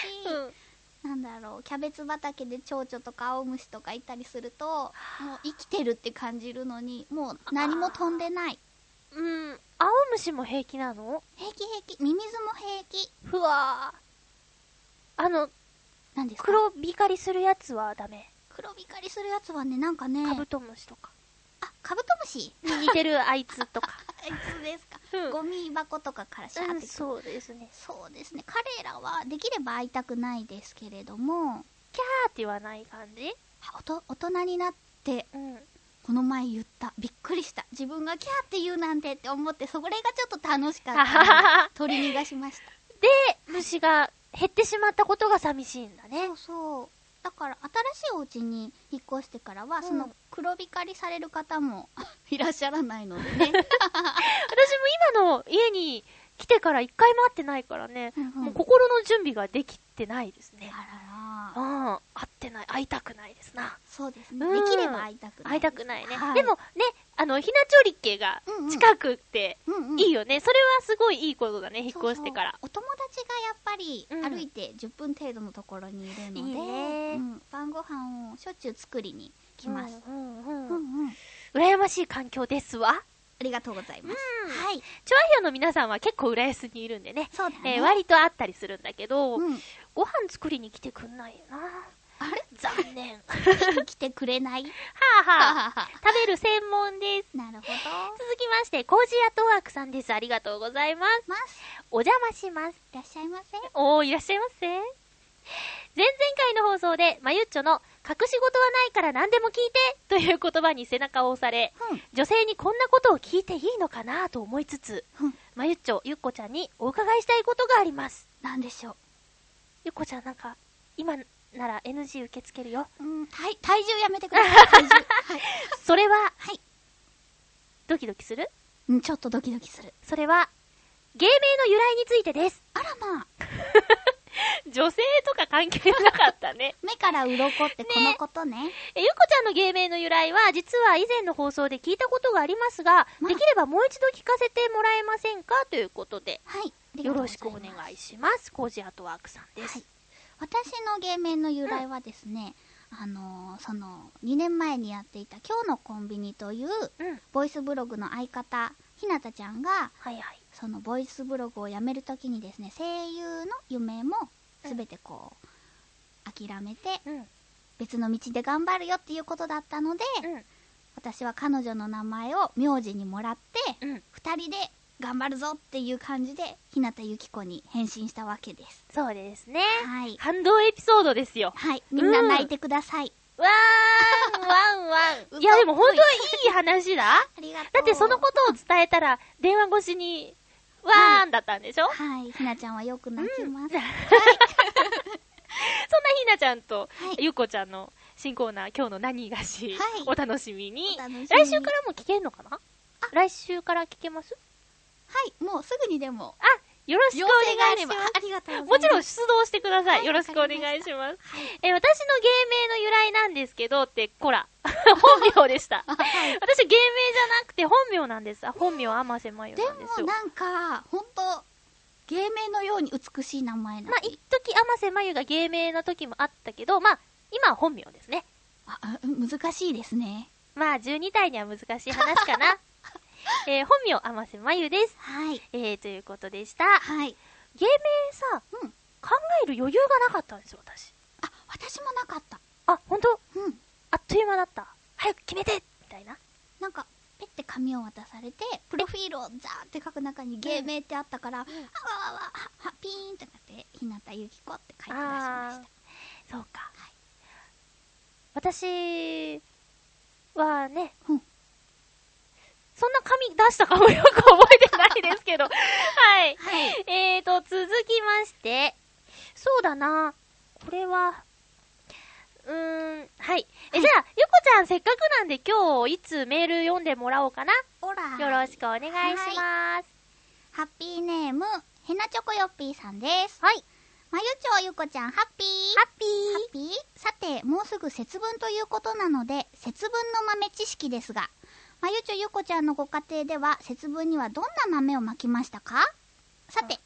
S2: [LAUGHS] なんだろう、キャベツ畑で蝶々とか青虫とかいたりすると、もう生きてるって感じるのに、もう何も飛んでない。
S1: うん。うん。青虫も平気なの？
S2: 平気平気、ミミズも平気。
S1: ふわー。あの、
S2: なんですか？
S1: 黒光りするやつはダメ。
S2: 黒光りするやつはね、なんかね、
S1: カブトムシとか。
S2: あ、カブトムシ？
S1: に似てるあいつとか。[LAUGHS]
S2: あいつですか。
S1: うん
S2: ゴミ箱とかからシャーってくる、
S1: そうですね。
S2: そうですね。彼らはできれば会いたくないですけれども、
S1: キャーって言わない感じ？
S2: あおと大人になって、
S1: うん。
S2: この前言った。びっくりした。自分がキャーって言うなんてって思って、それがちょっと楽しかったので。[LAUGHS] 取り逃がしました。
S1: で、虫が減ってしまったことが寂しいんだね
S2: そう。そう。だから、新しいお家に引っ越してからは、
S1: ん
S2: その黒光りされる方も [LAUGHS] いらっしゃらないのでね。[LAUGHS]
S1: 私も今の家に来てから一回も会ってないからね、
S2: うんうん
S1: もう心の準備ができてないですね。
S2: あ
S1: う
S2: らら。
S1: ん。会ってない。会いたくないですな。
S2: そうですね。
S1: うん
S2: できれば会いたくない。
S1: 会いたくないね。
S2: はい
S1: でもね、あの、ひなちょりっけが
S2: うんうん
S1: 近くって
S2: うんうん
S1: いいよね。それはすごいいいことだね、引っ越してから。
S2: そうそうお友達がやっぱり
S1: うん
S2: 歩いて10分程度のところにいるので、うん晩ご飯をしょっちゅう作りに来ます。
S1: うんうん
S2: うん
S1: うん。
S2: うん。
S1: 羨ましい環境ですわ。
S2: ありがとうございます。
S1: うん
S2: はい。
S1: チョアヒョの皆さんは結構浦安にいるんでね。
S2: そうだね。
S1: えー割とあったりするんだけど、
S2: うん。
S1: ご飯作りに来てくんないよな。
S2: あれ？
S1: 残念。は [LAUGHS]
S2: 来てくれない？
S1: あはあ。食べる専門です。
S2: なるほど。
S1: 続きまして、コージーアットワークさんです。ありがとうございます。
S2: ます。
S1: お邪魔します。
S2: いらっしゃいませ？
S1: おー、いらっしゃいませ。前々回の放送で、まゆっちょの、隠し事はないから何でも聞いてという言葉に背中を押され、
S2: うん。
S1: 女性にこんなことを聞いていいのかなと思いつつ、
S2: うん。
S1: まゆっちょ、ゆっこちゃんにお伺いしたいことがあります。
S2: なんでしょう。
S1: ゆっこちゃんなんか、今なら NG 受け付けるよ。
S2: うん、体、体重やめてください。体重。はい。[LAUGHS]
S1: それは、
S2: はい。
S1: ドキドキする？
S2: うん、ちょっとドキドキする。
S1: それは、芸名の由来についてです。
S2: あらまあ、[LAUGHS]
S1: 女性とか関係なかったね。[LAUGHS]
S2: 目から鱗ってこのことね。
S1: えゆっこちゃんの芸名の由来は、実は以前の放送で聞いたことがありますが、
S2: まあ
S1: できればもう一度聞かせてもらえませんか？ということで、
S2: はい。
S1: よろしくお願いします。コージアートワークさんです。
S2: はい私の芸名の由来はですね、あのーその、2年前にやっていた今日のコンビニという、
S1: うん。
S2: ボイスブログの相方、ひなたちゃんが、
S1: はいはい。
S2: そのボイスブログをやめるときにですね、声優の夢もすべてこう、諦めて、
S1: うん。
S2: 別の道で頑張るよっていうことだったので、
S1: うん。
S2: 私は彼女の名前を名字にもらって、
S1: うん。
S2: 二人で頑張るぞっていう感じで、日向ゆき子に変身したわけです。
S1: そうですね。
S2: はい。
S1: 感動エピソードですよ。
S2: はい。みんな泣いてください。
S1: わーん、ワンワン。
S2: う [LAUGHS]
S1: いや、でも本当いい話だ。
S2: ありがとう。
S1: だってそのことを伝えたら、電話越しに、わーんだったんでしょ、
S2: はい。ひなちゃんはよく泣きます。
S1: そんなひなちゃんと、
S2: はい
S1: ゆっこちゃんの新コーナー、今日の何がし、
S2: はい
S1: お楽しみに
S2: お楽しみに
S1: 来週からも聞けるのかな？来週から聞けます？
S2: はい。もうすぐにでも。
S1: あ、よろしくお願いしま
S2: ありがとう
S1: す。もちろん
S2: す。
S1: 出動してください。
S2: はい
S1: よろしくお願いします。
S2: はい。
S1: え、私の芸名の由来なんですけどって、こら、[LAUGHS] 本名でした。
S2: はい。
S1: 私芸名じゃなくて本名なんです。あ本名天瀬まゆ
S2: で
S1: なんですよ。
S2: もなんか、ほんと、芸名のように美しい名前な
S1: まあ、一時天瀬まゆが芸名の時もあったけど、まあ、今は本名ですね。
S2: あ、あ難しいですね。
S1: まあ、12体には難しい話かな。[LAUGHS] [LAUGHS] えー本名、天瀬まゆです。
S2: はい。
S1: えー、ということでした。
S2: はい。
S1: 芸名さ、
S2: うん。
S1: 考える余裕がなかったんですよ、私。
S2: あ、私もなかった。
S1: あ、ほんと
S2: うん。
S1: あっという間だった。早く決めてみたいな。
S2: なんか、ペッて紙を渡されて、プロフィールをザーって書く中に芸名ってあったから、あわわわ、は、は、ピーンってなって、ひなたゆき子って書いて出しました。
S1: そうか。私はね、
S2: うん
S1: そんな紙出したかもよく覚えてないですけど。はい。
S2: はい。
S1: えーと、続きまして、そうだな。これは、うーん、はい。え、じゃあ、ゆこちゃんせっかくなんで今日いつメール読んでもらおうかな。
S2: ほら。
S1: よろしくお願いします。
S2: ハッピーネーム、へなチョコヨッピーさんです。
S1: はい。
S2: まゆちょゆこちゃん、ハッピー。
S1: ハッピ
S2: ハッピーさて、もうすぐ節分ということなので、節分の豆知識ですが、まゆちょゆこちゃんのご家庭では、節分にはどんな豆をまきましたか？さて、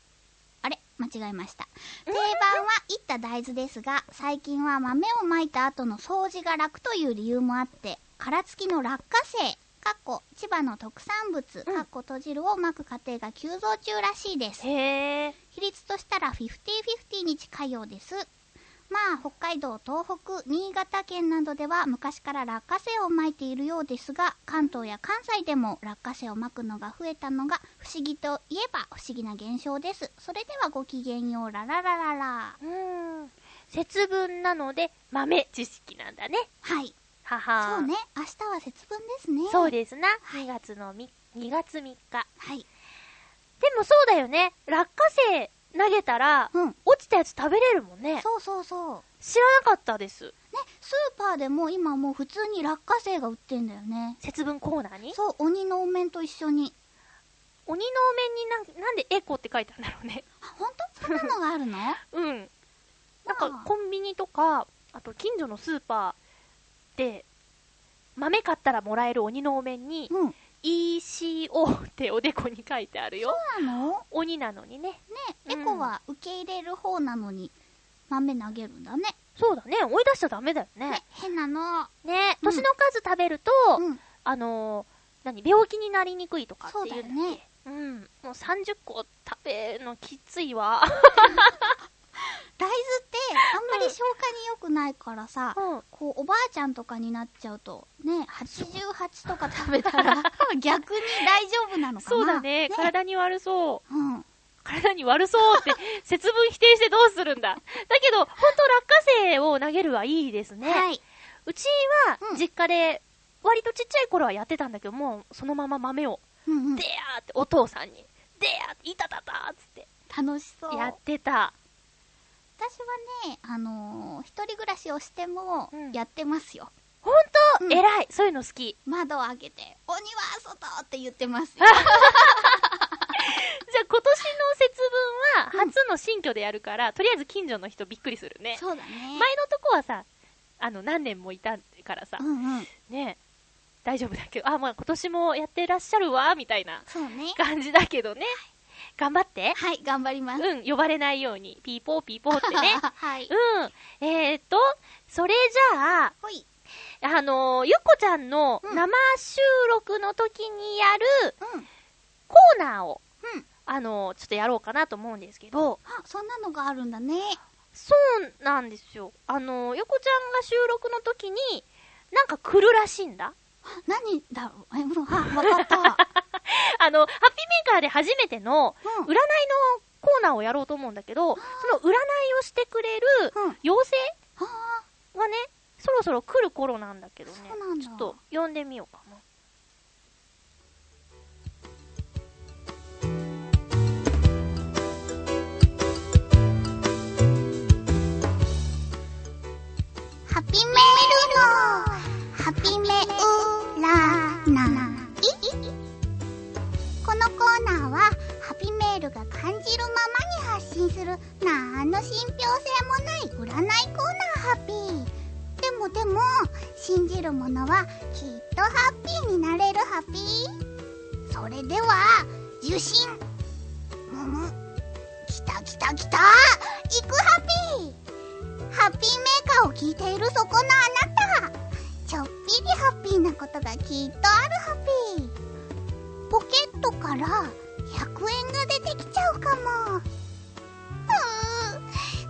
S2: あれ間違えました。定番はいった大豆ですが、最近は豆をまいた後の掃除が楽という理由もあって、殻付きの落花生、かっこ千葉の特産物、
S1: うん
S2: かっこ閉じるをまく家庭が急増中らしいです。比率としたら50-50に近いようです。まあ、北海道、東北、新潟県などでは昔から落花生をまいているようですが、関東や関西でも落花生をまくのが増えたのが不思議といえば不思議な現象です。それではごきげんよう、ラララララ。
S1: うーん。節分なので豆知識なんだね。
S2: はい。
S1: はは
S2: そうね、明日は節分ですね。
S1: そうですな。2月のみ、2月3日。
S2: はい。
S1: でもそうだよね。落花生投げたら、
S2: うん。
S1: 落ちたやつ食べれるもんね。
S2: そうそうそう。
S1: 知らなかったです。
S2: ね、スーパーでも今もう普通に落花生が売ってんだよね。
S1: 節分コーナーに？
S2: そう、鬼のお面と一緒に。
S1: 鬼のお面になんなんでエコって書いてあるんだろうね。
S2: あ、ほんとそんなのがあるの？[LAUGHS]
S1: うん。なんか
S2: まあ
S1: コンビニとか、あと近所のスーパーで、豆買ったらもらえる鬼のお面に、
S2: うん。
S1: ECO っておでこに書いてあるよ。
S2: そうなの？
S1: 鬼なのにね。
S2: ね、
S1: うん
S2: エコは受け入れる方なのに、豆投げるんだね。
S1: そうだね。追い出しちゃダメだよ
S2: ね
S1: ね。、
S2: 変なの。
S1: ね、
S2: うん
S1: 年の数食べると、
S2: うん。
S1: あのー、何、病気になりにくいとかっていうんだっけ
S2: そうだよね
S1: うん。もう30個食べるのきついわ。[LAUGHS]
S2: 大豆ってあんまり消化に良くないからさ、
S1: うん。
S2: こうおばあちゃんとかになっちゃうとね88とか食べたら逆に大丈夫なのかな
S1: そうだね。体に悪そう。
S2: うん
S1: 体に悪そうって、節分否定してどうするんだ。だけど、ほんと落花生を投げるはいいですね。
S2: はい。
S1: うちは
S2: う、ん
S1: 実家で、割とちっちゃい頃はやってたんだけど、もうそのまま豆を、
S2: うんうん
S1: でやーってお父さんに、でやーって、いたたたーっつって、
S2: 楽しそう。
S1: やってた。
S2: 私はね、あのー一人暮らしをしても
S1: うん
S2: やってますよ。
S1: ほんと、
S2: うん
S1: 偉い。そういうの好き。
S2: 窓を開けて、鬼は外って言ってますよ。[LAUGHS]
S1: じゃあ今年の節分は、
S2: うん
S1: 初の新居でやるから、とりあえず近所の人びっくりするね。
S2: そうだね。
S1: 前のとこはさ、あの、何年もいたからさ
S2: う、んうん。
S1: ね大丈夫だけど、あ、まあ今年もやってらっしゃるわ、みたいな。感じだけどね。頑張って。
S2: はい、頑張ります。
S1: うん、呼ばれないように。ピーポーピーポーってね。[LAUGHS]
S2: はい。
S1: うん。えーっと、それじゃあ、
S2: ほい。
S1: あのーゆっこちゃんの
S2: うん
S1: 生収録の時にやる
S2: うん。
S1: コーナーを、
S2: うん。
S1: あのーちょっとやろうかなと思うんですけど、
S2: あ、そんなのがあるんだね。
S1: そうなんですよ。あのーゆっこちゃんが収録の時に、なんか来るらしいんだ。
S2: あ何だろうえ、うん、あ、わかった。[LAUGHS] [LAUGHS]
S1: あの、ハッピーメーカーで初めての
S2: うん
S1: 占いのコーナーをやろうと思うんだけど、その占いをしてくれる
S2: うん。
S1: 妖精
S2: あ
S1: がね、そろそろ来る頃なんだけどね
S2: そうなん。だ
S1: ちょっと呼んでみようかな。
S2: ーハピメールが感じるままに発信する、なんの信憑性もない占いコーナーハッピー。でもでも、信じる者はきっとハッピーになれるハッピー。それでは、受信。むむ。きたきたきた行くハッピーハッピーメーカーを聞いているそこのあなたちょっぴりハッピーなことがきっとあるハッピーポケットから100円が出てきちゃうかも。うーん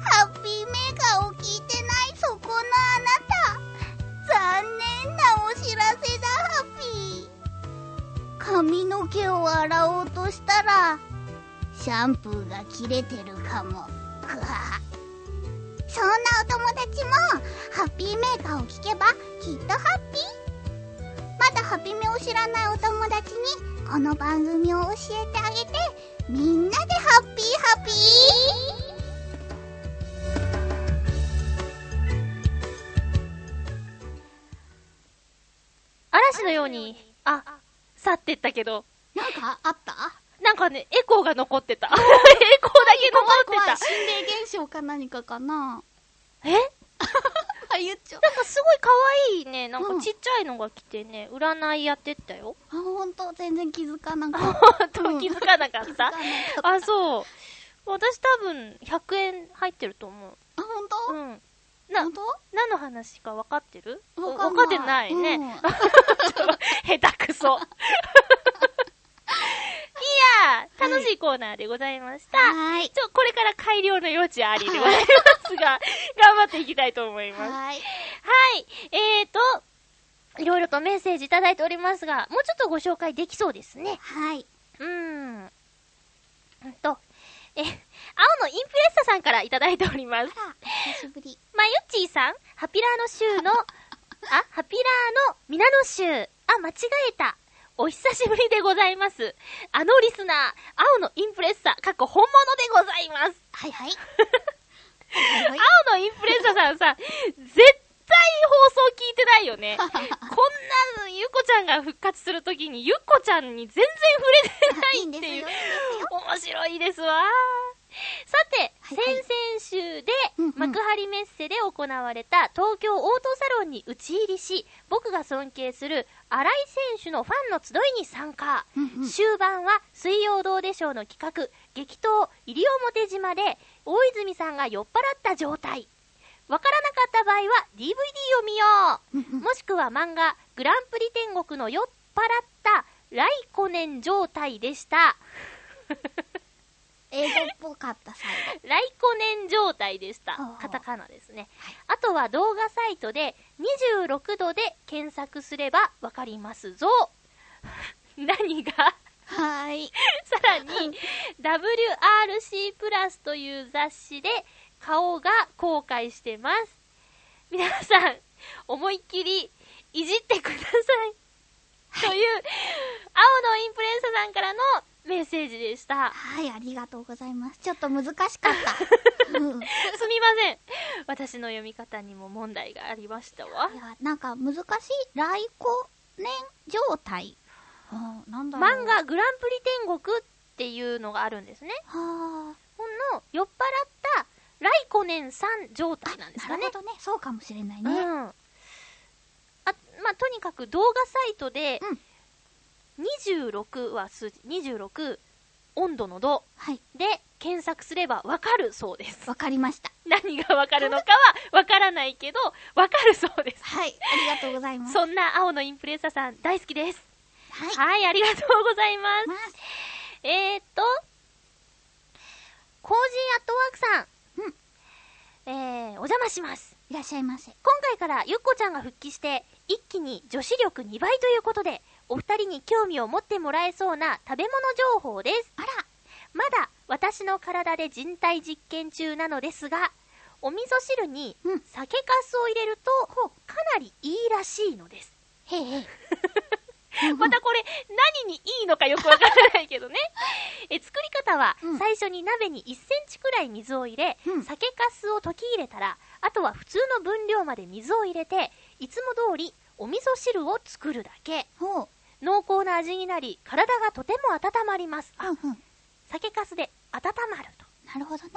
S2: ハッピーメーカーを聞いてないそこのあなた。残念なお知らせだハッピー。髪の毛を洗おうとしたらシャンプーが切れてるかも。くわ。そんなお友達も、ハッピーメーカーを聞けば、きっとハッピー。まだハピメを知らないお友達に、この番組を教えてあげて、みんなでハッピーハッピ
S1: 嵐のように、あ、去ってったけど、
S2: ーなんかあった？
S1: なんかね、エコーが残ってた。[LAUGHS] エコーだけ残って
S2: 心霊現象か何かかな？
S1: た。え？
S2: あ、言っちゃう。
S1: かすごい可愛いね、なん
S2: うん
S1: かちっちゃいのが来てね、占いやってったよ。
S2: あ、ほんと、全然気づかなかった。
S1: 本当気づかなかった？
S2: 気づかなかった。
S1: あ、そう。私多分100円入ってると思う。
S2: あ、ほんと？
S1: うん。な
S2: ほん、と？
S1: 何の話か分かってる？分かってないね。
S2: うん [LAUGHS]
S1: 下手くそ。[LAUGHS] 楽しいコーナーでございました。
S2: はーい。
S1: ちょ、これから改良の余地ありでございますが、[LAUGHS] 頑張っていきたいと思います。
S2: はーい。
S1: はい。えーと、いろいろとメッセージいただいておりますが、もうちょっとご紹介できそうですね。
S2: はい。
S1: うーん。うんと、え、青のインプレッサさんからいただいております。
S2: あら、久しぶり。
S1: まゆっちーさん、ハピラーの州の、[LAUGHS] あ、ハピラーのミナノ州。あ、間違えた。お久しぶりでございます。あのリスナー、青のインプレッサ、過去本物でございます。
S2: はいはい。[LAUGHS]
S1: 青のインプレッサさんさ、絶対放送聞いてないよね。[LAUGHS] こんなの、ゆっこちゃんが復活するときに、ゆっこちゃんに全然触れてないっていう
S2: んですよ。
S1: 面白いですわ。さて、
S2: はいはい
S1: 先々週で幕張メッセで行われた東京オートサロンに打ち入りし、僕が尊敬する新井選手のファンの集いに参加。
S2: うんうん
S1: 終盤は水曜どうでしょうの企画、激闘西表島で大泉さんが酔っ払った状態。わからなかった場合は DVD を見よ
S2: う。
S1: もしくは漫画グランプリ天国の酔っ払ったライコネン状態でした。
S2: 英語っぽかった最後。
S1: ライコネン状態でした。カタカナですね
S2: はい。
S1: あとは動画サイトで26度で検索すればわかりますぞ。[LAUGHS] 何が？
S2: はーい。[LAUGHS]
S1: さらに、WRC プラスという雑誌で顔が公開してます。皆さん、思いっきりいじってください。という、青のインプレッサさんからのメッセージでした。
S2: はい、ありがとうございます。ちょっと難しかった。[LAUGHS] うん。い
S1: すみません。私の読み方にも問題がありましたわ。
S2: や、なんか難しい。来光年状態。なんだ。
S1: 漫画グランプリ天国っていうのがあるんですね。
S2: は
S1: ほんの酔っ払ったライコネンさん状態なんです
S2: あ。
S1: かね
S2: なるほ。どね。そうかもしれないね。
S1: うん。あ、まあ、とにかく動画サイトで、26は数字、26、温度の度
S2: はい。
S1: で検索すればわかるそうです。
S2: わかりました。[LAUGHS]
S1: 何がわかるのかはわからないけど、わかるそうです。
S2: はい。ありがとうございます。
S1: そんな青のインプレッサさん大好きです。
S2: はい。
S1: はい、ありがとうございます。
S2: ます。
S1: えーっと、コージーアットワークさん。
S2: うん
S1: えー、お邪魔します。
S2: いらっしゃいませ。
S1: 今回からゆっこちゃんが復帰して、一気に女子力2倍ということで、お二人に興味を持ってもらえそうな食べ物情報です。
S2: あら。
S1: まだ私の体で人体実験中なのですが、お味噌汁に
S2: うん
S1: 酒粕を入れると、かなりいいらしいのです。
S2: へえ。[LAUGHS]
S1: またこれ、何にいいのかよくわからないけどね。[LAUGHS] え作り方は、
S2: うん
S1: 最初に鍋に1センチくらい水を入れ、
S2: うん
S1: 酒粕を溶き入れたら、あとは普通の分量まで水を入れて、いつも通りお味噌汁を作るだけ。
S2: ほう。
S1: 濃厚な味になり、体がとても温まります。あ、
S2: うんうん。
S1: 酒粕で温まると。
S2: なるほどね。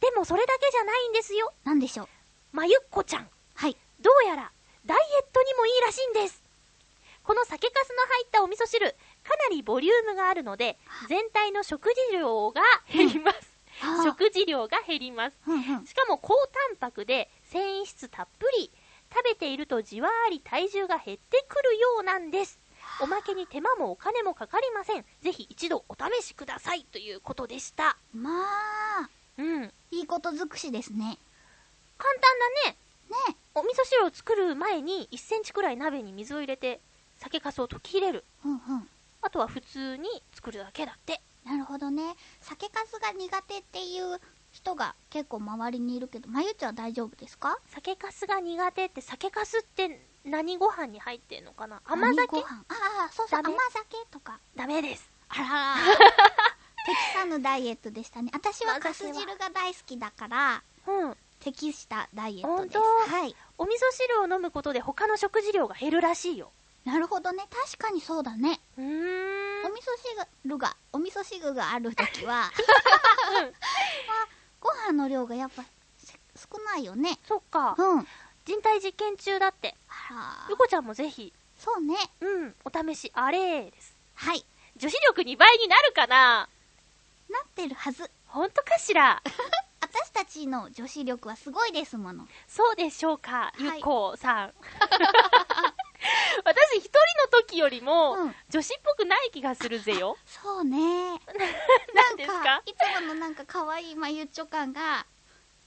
S1: でもそれだけじゃないんですよ。
S2: なんでしょう？
S1: まゆっこちゃん。
S2: はい。
S1: どうやら、ダイエットにもいいらしいんです。この酒粕の入ったお味噌汁、かなりボリュームがあるので、全体の食事量が減ります。
S2: あー
S1: 食事量が減ります。
S2: うんうん。
S1: しかも高タンパクで繊維質たっぷり。食べているとじわーり体重が減ってくるようなんです。おまけに手間もお金もかかりません。ぜひ一度お試しください。ということでした。
S2: まあ、
S1: うん。
S2: いいこと尽くしですね。
S1: 簡単だね。
S2: ね
S1: お味噌汁を作る前に1センチくらい鍋に水を入れて、酒粕を溶き入れる。
S2: うんうん。
S1: あとは普通に作るだけだって。
S2: なるほどね。酒粕が苦手っていう人が結構周りにいるけど、まゆちゃんは大丈夫ですか？
S1: 酒粕が苦手って、酒粕って何ご飯に入ってんのかな？甘酒？
S2: ああ、そうそう、甘酒とか。
S1: ダメです。
S2: あら適さぬダイエットでしたね。私はカス汁が大好きだから、
S1: うん。
S2: 適したダイエットです。はい。
S1: お味噌汁を飲むことで他の食事量が減るらしいよ。
S2: なるほどね。確かにそうだね。
S1: うーん。
S2: お味噌汁が、お味噌汁があるときは、[LAUGHS] ご飯の量がやっぱせ少ないよね。
S1: そっか。
S2: うん。あ
S1: 人体実験中だって。
S2: ら
S1: ゆこちゃんもぜひ、
S2: そうね。
S1: うん、お試しあれです。
S2: はい。
S1: 女子力2倍になるかな？
S2: なってるはず。
S1: ほんとかしら？[LAUGHS]
S2: 私たちの女子力はすごいですもの。
S1: そうでしょうか、
S2: い
S1: ゆこさん。[LAUGHS] 私一人の時よりも、
S2: うん
S1: 女子っぽくない気がするぜよ。[LAUGHS]
S2: そうね。
S1: 何ですか？
S2: いつものなんか可愛いまゆっちょ感が、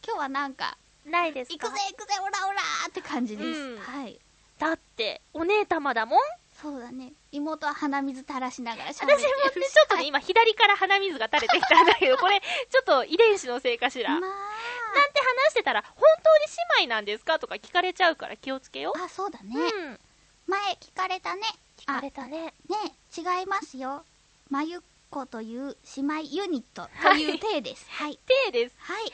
S2: 今日はなんか、
S1: ないですか？
S2: 行くぜ行くぜオラオラーって感じです。
S1: うん
S2: はい。
S1: だって、お姉様だもん。
S2: そうだね。妹は鼻水垂らしながら喋
S1: 私もね
S2: ってるし。
S1: ちょっとね、今左から鼻水が垂れてきたんだけど、これ、[LAUGHS] ちょっと遺伝子のせいかしら。
S2: ま
S1: なん
S2: あ、
S1: て話してたら、本当に姉妹なんですか？とか聞かれちゃうから気をつけよう。
S2: あ、そうだね。
S1: うん。
S2: 前聞かれたね。
S1: 聞かれたね。
S2: あね、違いますよ。まゆっこという姉妹ユニットという体です。はい。
S1: 体です。
S2: はい。
S1: 姉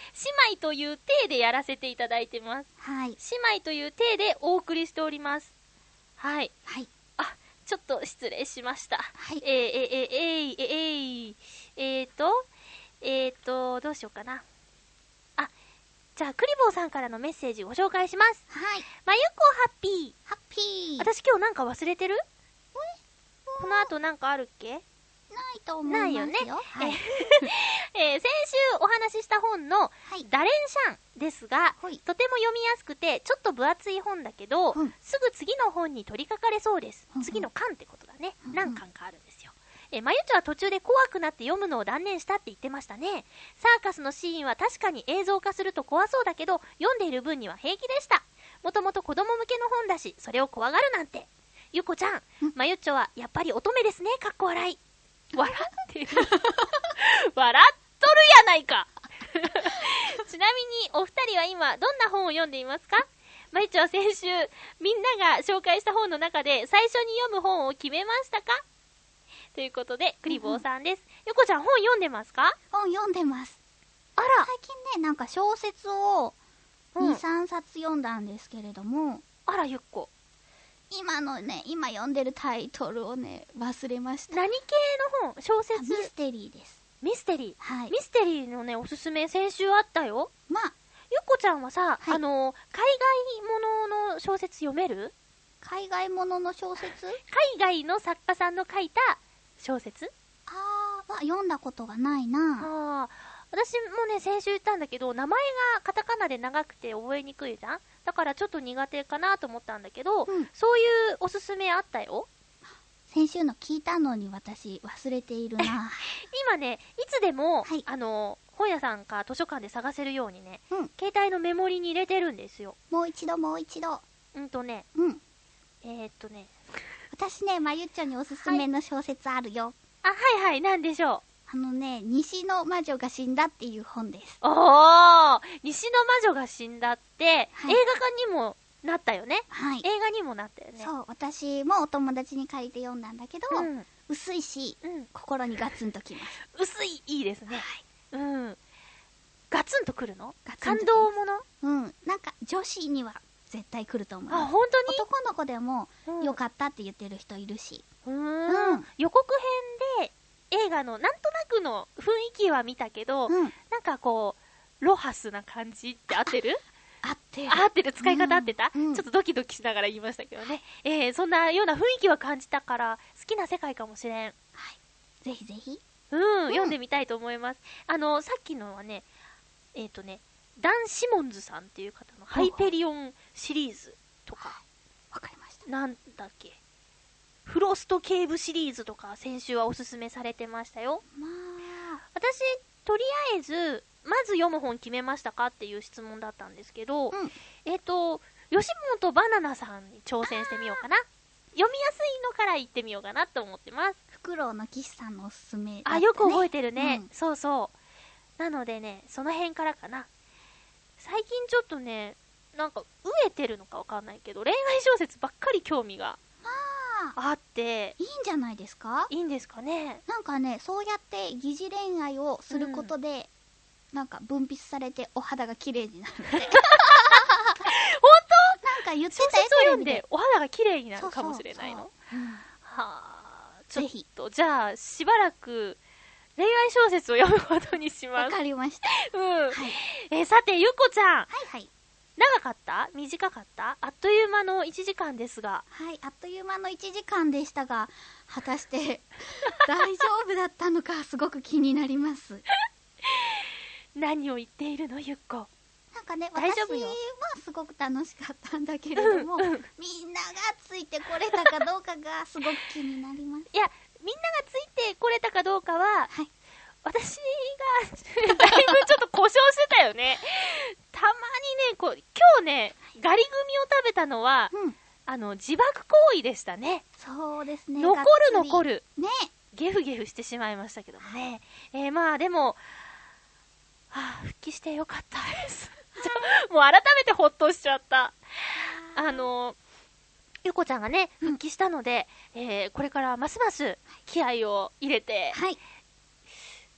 S1: 妹という体でやらせていただいてます。
S2: はい。
S1: 姉妹という体でお送りしております。はい。
S2: はい。
S1: あ、ちょっと失礼しました。
S2: はい
S1: えー、えー、えー、えー、えー、えーと、えーと、どうしようかな。あ、じゃあ、クリボーさんからのメッセージご紹介します。
S2: はい。
S1: まゆっこハッピー。
S2: ハッピー。
S1: 私今日なんか忘れてる？この後なんかあるっけ？
S2: ないと思いますよ。
S1: ないよね
S2: はい。[LAUGHS]
S1: えー、先週お話しした本の、
S2: はい。
S1: ダレンシャンですが、
S2: はい
S1: とても読みやすくて、ちょっと分厚い本だけど、
S2: うん
S1: すぐ次の本に取り掛かれそうです。
S2: うんうん
S1: 次の巻ってことだね。
S2: うんうん
S1: 何巻かあるんですよ。え、まゆちょは途中で怖くなって読むのを断念したって言ってましたね。サーカスのシーンは確かに映像化すると怖そうだけど、読んでいる分には平気でした。もともと子供向けの本だし、それを怖がるなんて。ゆこちゃん、まゆっちょはやっぱり乙女ですね、かっこ笑い。笑ってる。[LAUGHS] 笑っとるやないか [LAUGHS] ちなみに、お二人は今、どんな本を読んでいますか？まゆちょは先週、みんなが紹介した本の中で、最初に読む本を決めましたか？ということで、クリボーさんです。ゆこちゃん、本読んでますか？
S2: 本読んでます。
S1: あ
S2: 最近ね、なんか小説を
S1: ら、うん
S2: 2、、3冊読んだんですけれども、
S1: あら、ゆっこ。
S2: 今のね、今読んでるタイトルをね、忘れました。
S1: 何系の本？小
S2: あ
S1: 説
S2: ミステリーです。
S1: ミステリー？
S2: はい。
S1: ミステリーのね、おすすめ先週あったよ。
S2: まあ、
S1: ゆっこちゃんはさ、
S2: はい
S1: あの、海外ものの小説読める？
S2: 海外ものの小説？
S1: 海外の作家さんの書いた小説？
S2: あー、は読んだことがないな
S1: ああ、私もね、先週言ったんだけど、名前がカタカナで長くて覚えにくいじゃん？だからちょっと苦手かなと思ったんだけど、
S2: うん
S1: そういうおすすめあったよ。
S2: 先週の聞いたのに私忘れているな [LAUGHS]
S1: 今ね、いつでも、
S2: はい
S1: あの、本屋さんか図書館で探せるようにね、
S2: うん。
S1: 携帯のメモリに入れてるんですよ。
S2: もう一度もう一度。
S1: うんとね、
S2: うん。
S1: えー、っとね、
S2: 私ね、まゆっちょにおすすめの小説あるよ。
S1: あ、はいはい、なんでしょ
S2: あのね、西の魔女が死んだっていう本です。
S1: う。おー西の魔女が死んだって、
S2: はい
S1: 映画化にもなったよね。
S2: はい。
S1: 映画にもなったよね。
S2: そう、私もお友達に借りて読んだんだけど、
S1: うん。
S2: 薄いし、
S1: うん。
S2: 心にガツンときます。[LAUGHS]
S1: 薄い、いいですね。うん。ガツンとくるの？感動もの？
S2: うん。なんか女子には絶対来ると思い
S1: あ、
S2: ます。
S1: 本当
S2: 男の子でも
S1: に
S2: 良かったって言ってる人いるし。
S1: うーん
S2: うん
S1: 予告編で映画のなんとなくの雰囲気は見たけど、
S2: うん。
S1: なんかこう、ロハスな感じって合ってる？
S2: 合ってる。
S1: 合ってる？使い方合ってた、
S2: うんうん
S1: ちょっとドキドキしながら言いましたけどね。えー、そんなような雰囲気は感じたから、好きな世界かもしれん。
S2: ぜひぜひ。
S1: うん、読んでみたいと思います。あの、さっきのはね、えっ、とね、ダン・シモンズさんっていう方のハイペリオンシリーズとか、
S2: わかりました。
S1: なんだっけ、フロスト警部シリーズとか先週はおすすめされてましたよ。
S2: まあ、
S1: 私、とりあえず、まず読む本決めましたかっていう質問だったんですけど、
S2: うん
S1: えっ、と、吉本バナナさんに挑戦してみようかな。読みやすいのから行ってみようかなと思ってます。
S2: フクロウの岸さんのおすすめだった、
S1: あ、
S2: ね。
S1: よく覚えてるね。
S2: うん
S1: そうそう。なのでね、その辺からかな。最近ちょっとね、なんか、飢えてるのかわかんないけど、恋愛小説ばっかり興味が
S2: あ
S1: あって、
S2: いいんじゃないですか？
S1: いいんですかね。
S2: なんかね、そうやって疑似恋愛をすることで、なんか分泌されてお肌が綺麗になる。[LAUGHS] 本当？なんか言って
S1: 小
S2: たよ
S1: 説を読んでお肌が綺麗になるかもしれないの。はあ、ちょっ
S2: ぜひ
S1: と、じゃあ、しばらく、恋愛小説を読むことにし
S2: わ
S1: ます。
S2: かりました。
S1: うん。
S2: はい。
S1: えーさて、ゆこちゃん、
S2: はいはい。
S1: 長かった？短かった？あっという間の1時間ですが、
S2: はい、あっという間の1時間でしたが、果たして [LAUGHS] 大丈夫だったのかすごく気になります。[LAUGHS]
S1: 何を言っているの、ゆっこ。
S2: なんかね、
S1: 大
S2: 私はすごく楽しかったんだけれども、
S1: うんうん
S2: みんながついてこれたかどうかがすごく気になります。
S1: いや、みんながついてこれたかどうかは、
S2: はい。
S1: 私が、だいぶちょっと故障してたよね。たまにね、こう、今日ね、ガリグミを食べたのは、
S2: うん。
S1: あの、自爆行為でしたね。
S2: そうですね。
S1: 残る残
S2: る。
S1: る。
S2: ね。
S1: ゲフゲフしてしまいましたけどもね。えー、まあでも、はあ、復帰してよかったです。[LAUGHS] もう改めてほっとしちゃった。あの、ゆこちゃんがね、復帰したので、えー、これからますます気合を入れて、
S2: はい。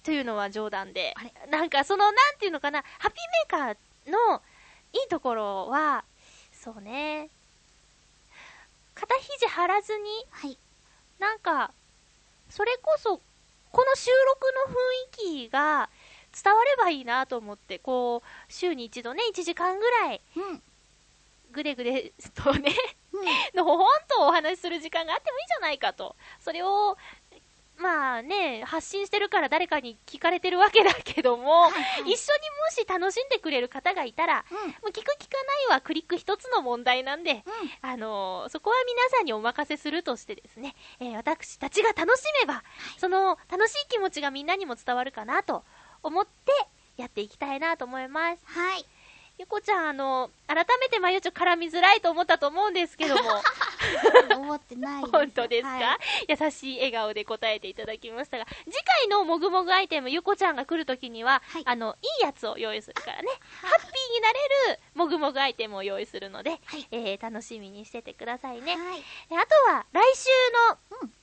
S1: というのは冗談で
S2: あれ？
S1: なんかその、なんていうのかな、ハッピーメーカーのいいところは、そうね、肩肘張らずに、
S2: はい。
S1: なんか、それこそ、この収録の雰囲気が伝わればいいなと思って、こう、週に一度ね、1時間ぐらい、
S2: うん。
S1: ぐでぐでとね、
S2: うん。[LAUGHS]
S1: のほほんとお話しする時間があってもいいじゃないかと。それを、まあね、発信してるから誰かに聞かれてるわけだけども、
S2: はいはい
S1: 一緒にもし楽しんでくれる方がいたら、
S2: うん。
S1: もう聞く聞かないはクリック一つの問題なんで、あのーそこは皆さんにお任せするとしてですね、えー私たちが楽しめば、その楽しい気持ちがみんなにも伝わるかなと思ってやっていきたいなと思います。
S2: はい。
S1: ゆこちゃん、あの改めてまゆちょ絡みづらいと思ったと思うんですけども、[LAUGHS]
S2: 思ってない。[LAUGHS]
S1: 本当ですか、
S2: はい。
S1: 優しい笑顔で答えていただきましたが、次回のもぐもぐアイテム、ゆこちゃんが来るときには、
S2: はい。
S1: あの、いいやつを用意するからね、ハッピーになれるもぐもぐアイテムを用意するので、
S2: はい。
S1: えー、楽しみにしててくださいね。
S2: はい。
S1: であとは、来週の
S2: うん。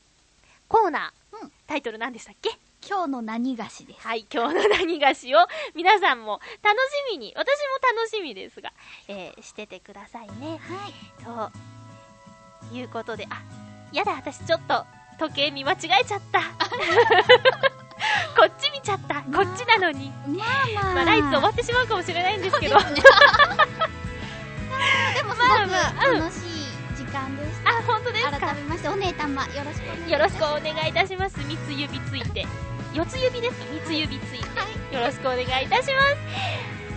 S1: コーナー、
S2: うん。
S1: タイトル何でしたっけ？
S2: 今日の何菓子です。
S1: はい、今日の何菓子を皆さんも楽しみに、私も楽しみですが、えー、しててくださいね。
S2: はい。
S1: ということで、あ、やだ、私ちょっと時計見間違えちゃった。[LAUGHS] こっち見ちゃった。こっちなのに。
S2: まあまあ。
S1: まあ、ライツ終わってしまうかもしれないんですけど。
S2: ででもすごく楽しい時間でした。
S1: あ、本当ですか？
S2: 改めまして、お姉たま、よろしくお願いします。
S1: よろしくお願いいたします。三つ指ついて。四つ指です。三つ指ついて。
S2: はい。
S1: よろしくお願いいたします。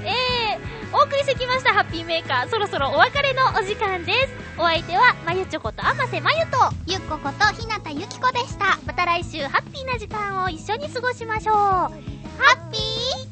S1: えー、お送りしてきましたハッピーメーカー、そろそろお別れのお時間です。お相手は、まゆちょことあませまゆと、
S2: ゆっこことひなたゆきこでした。
S1: また来週ハッピーな時間を一緒に過ごしましょう。
S2: ハッピー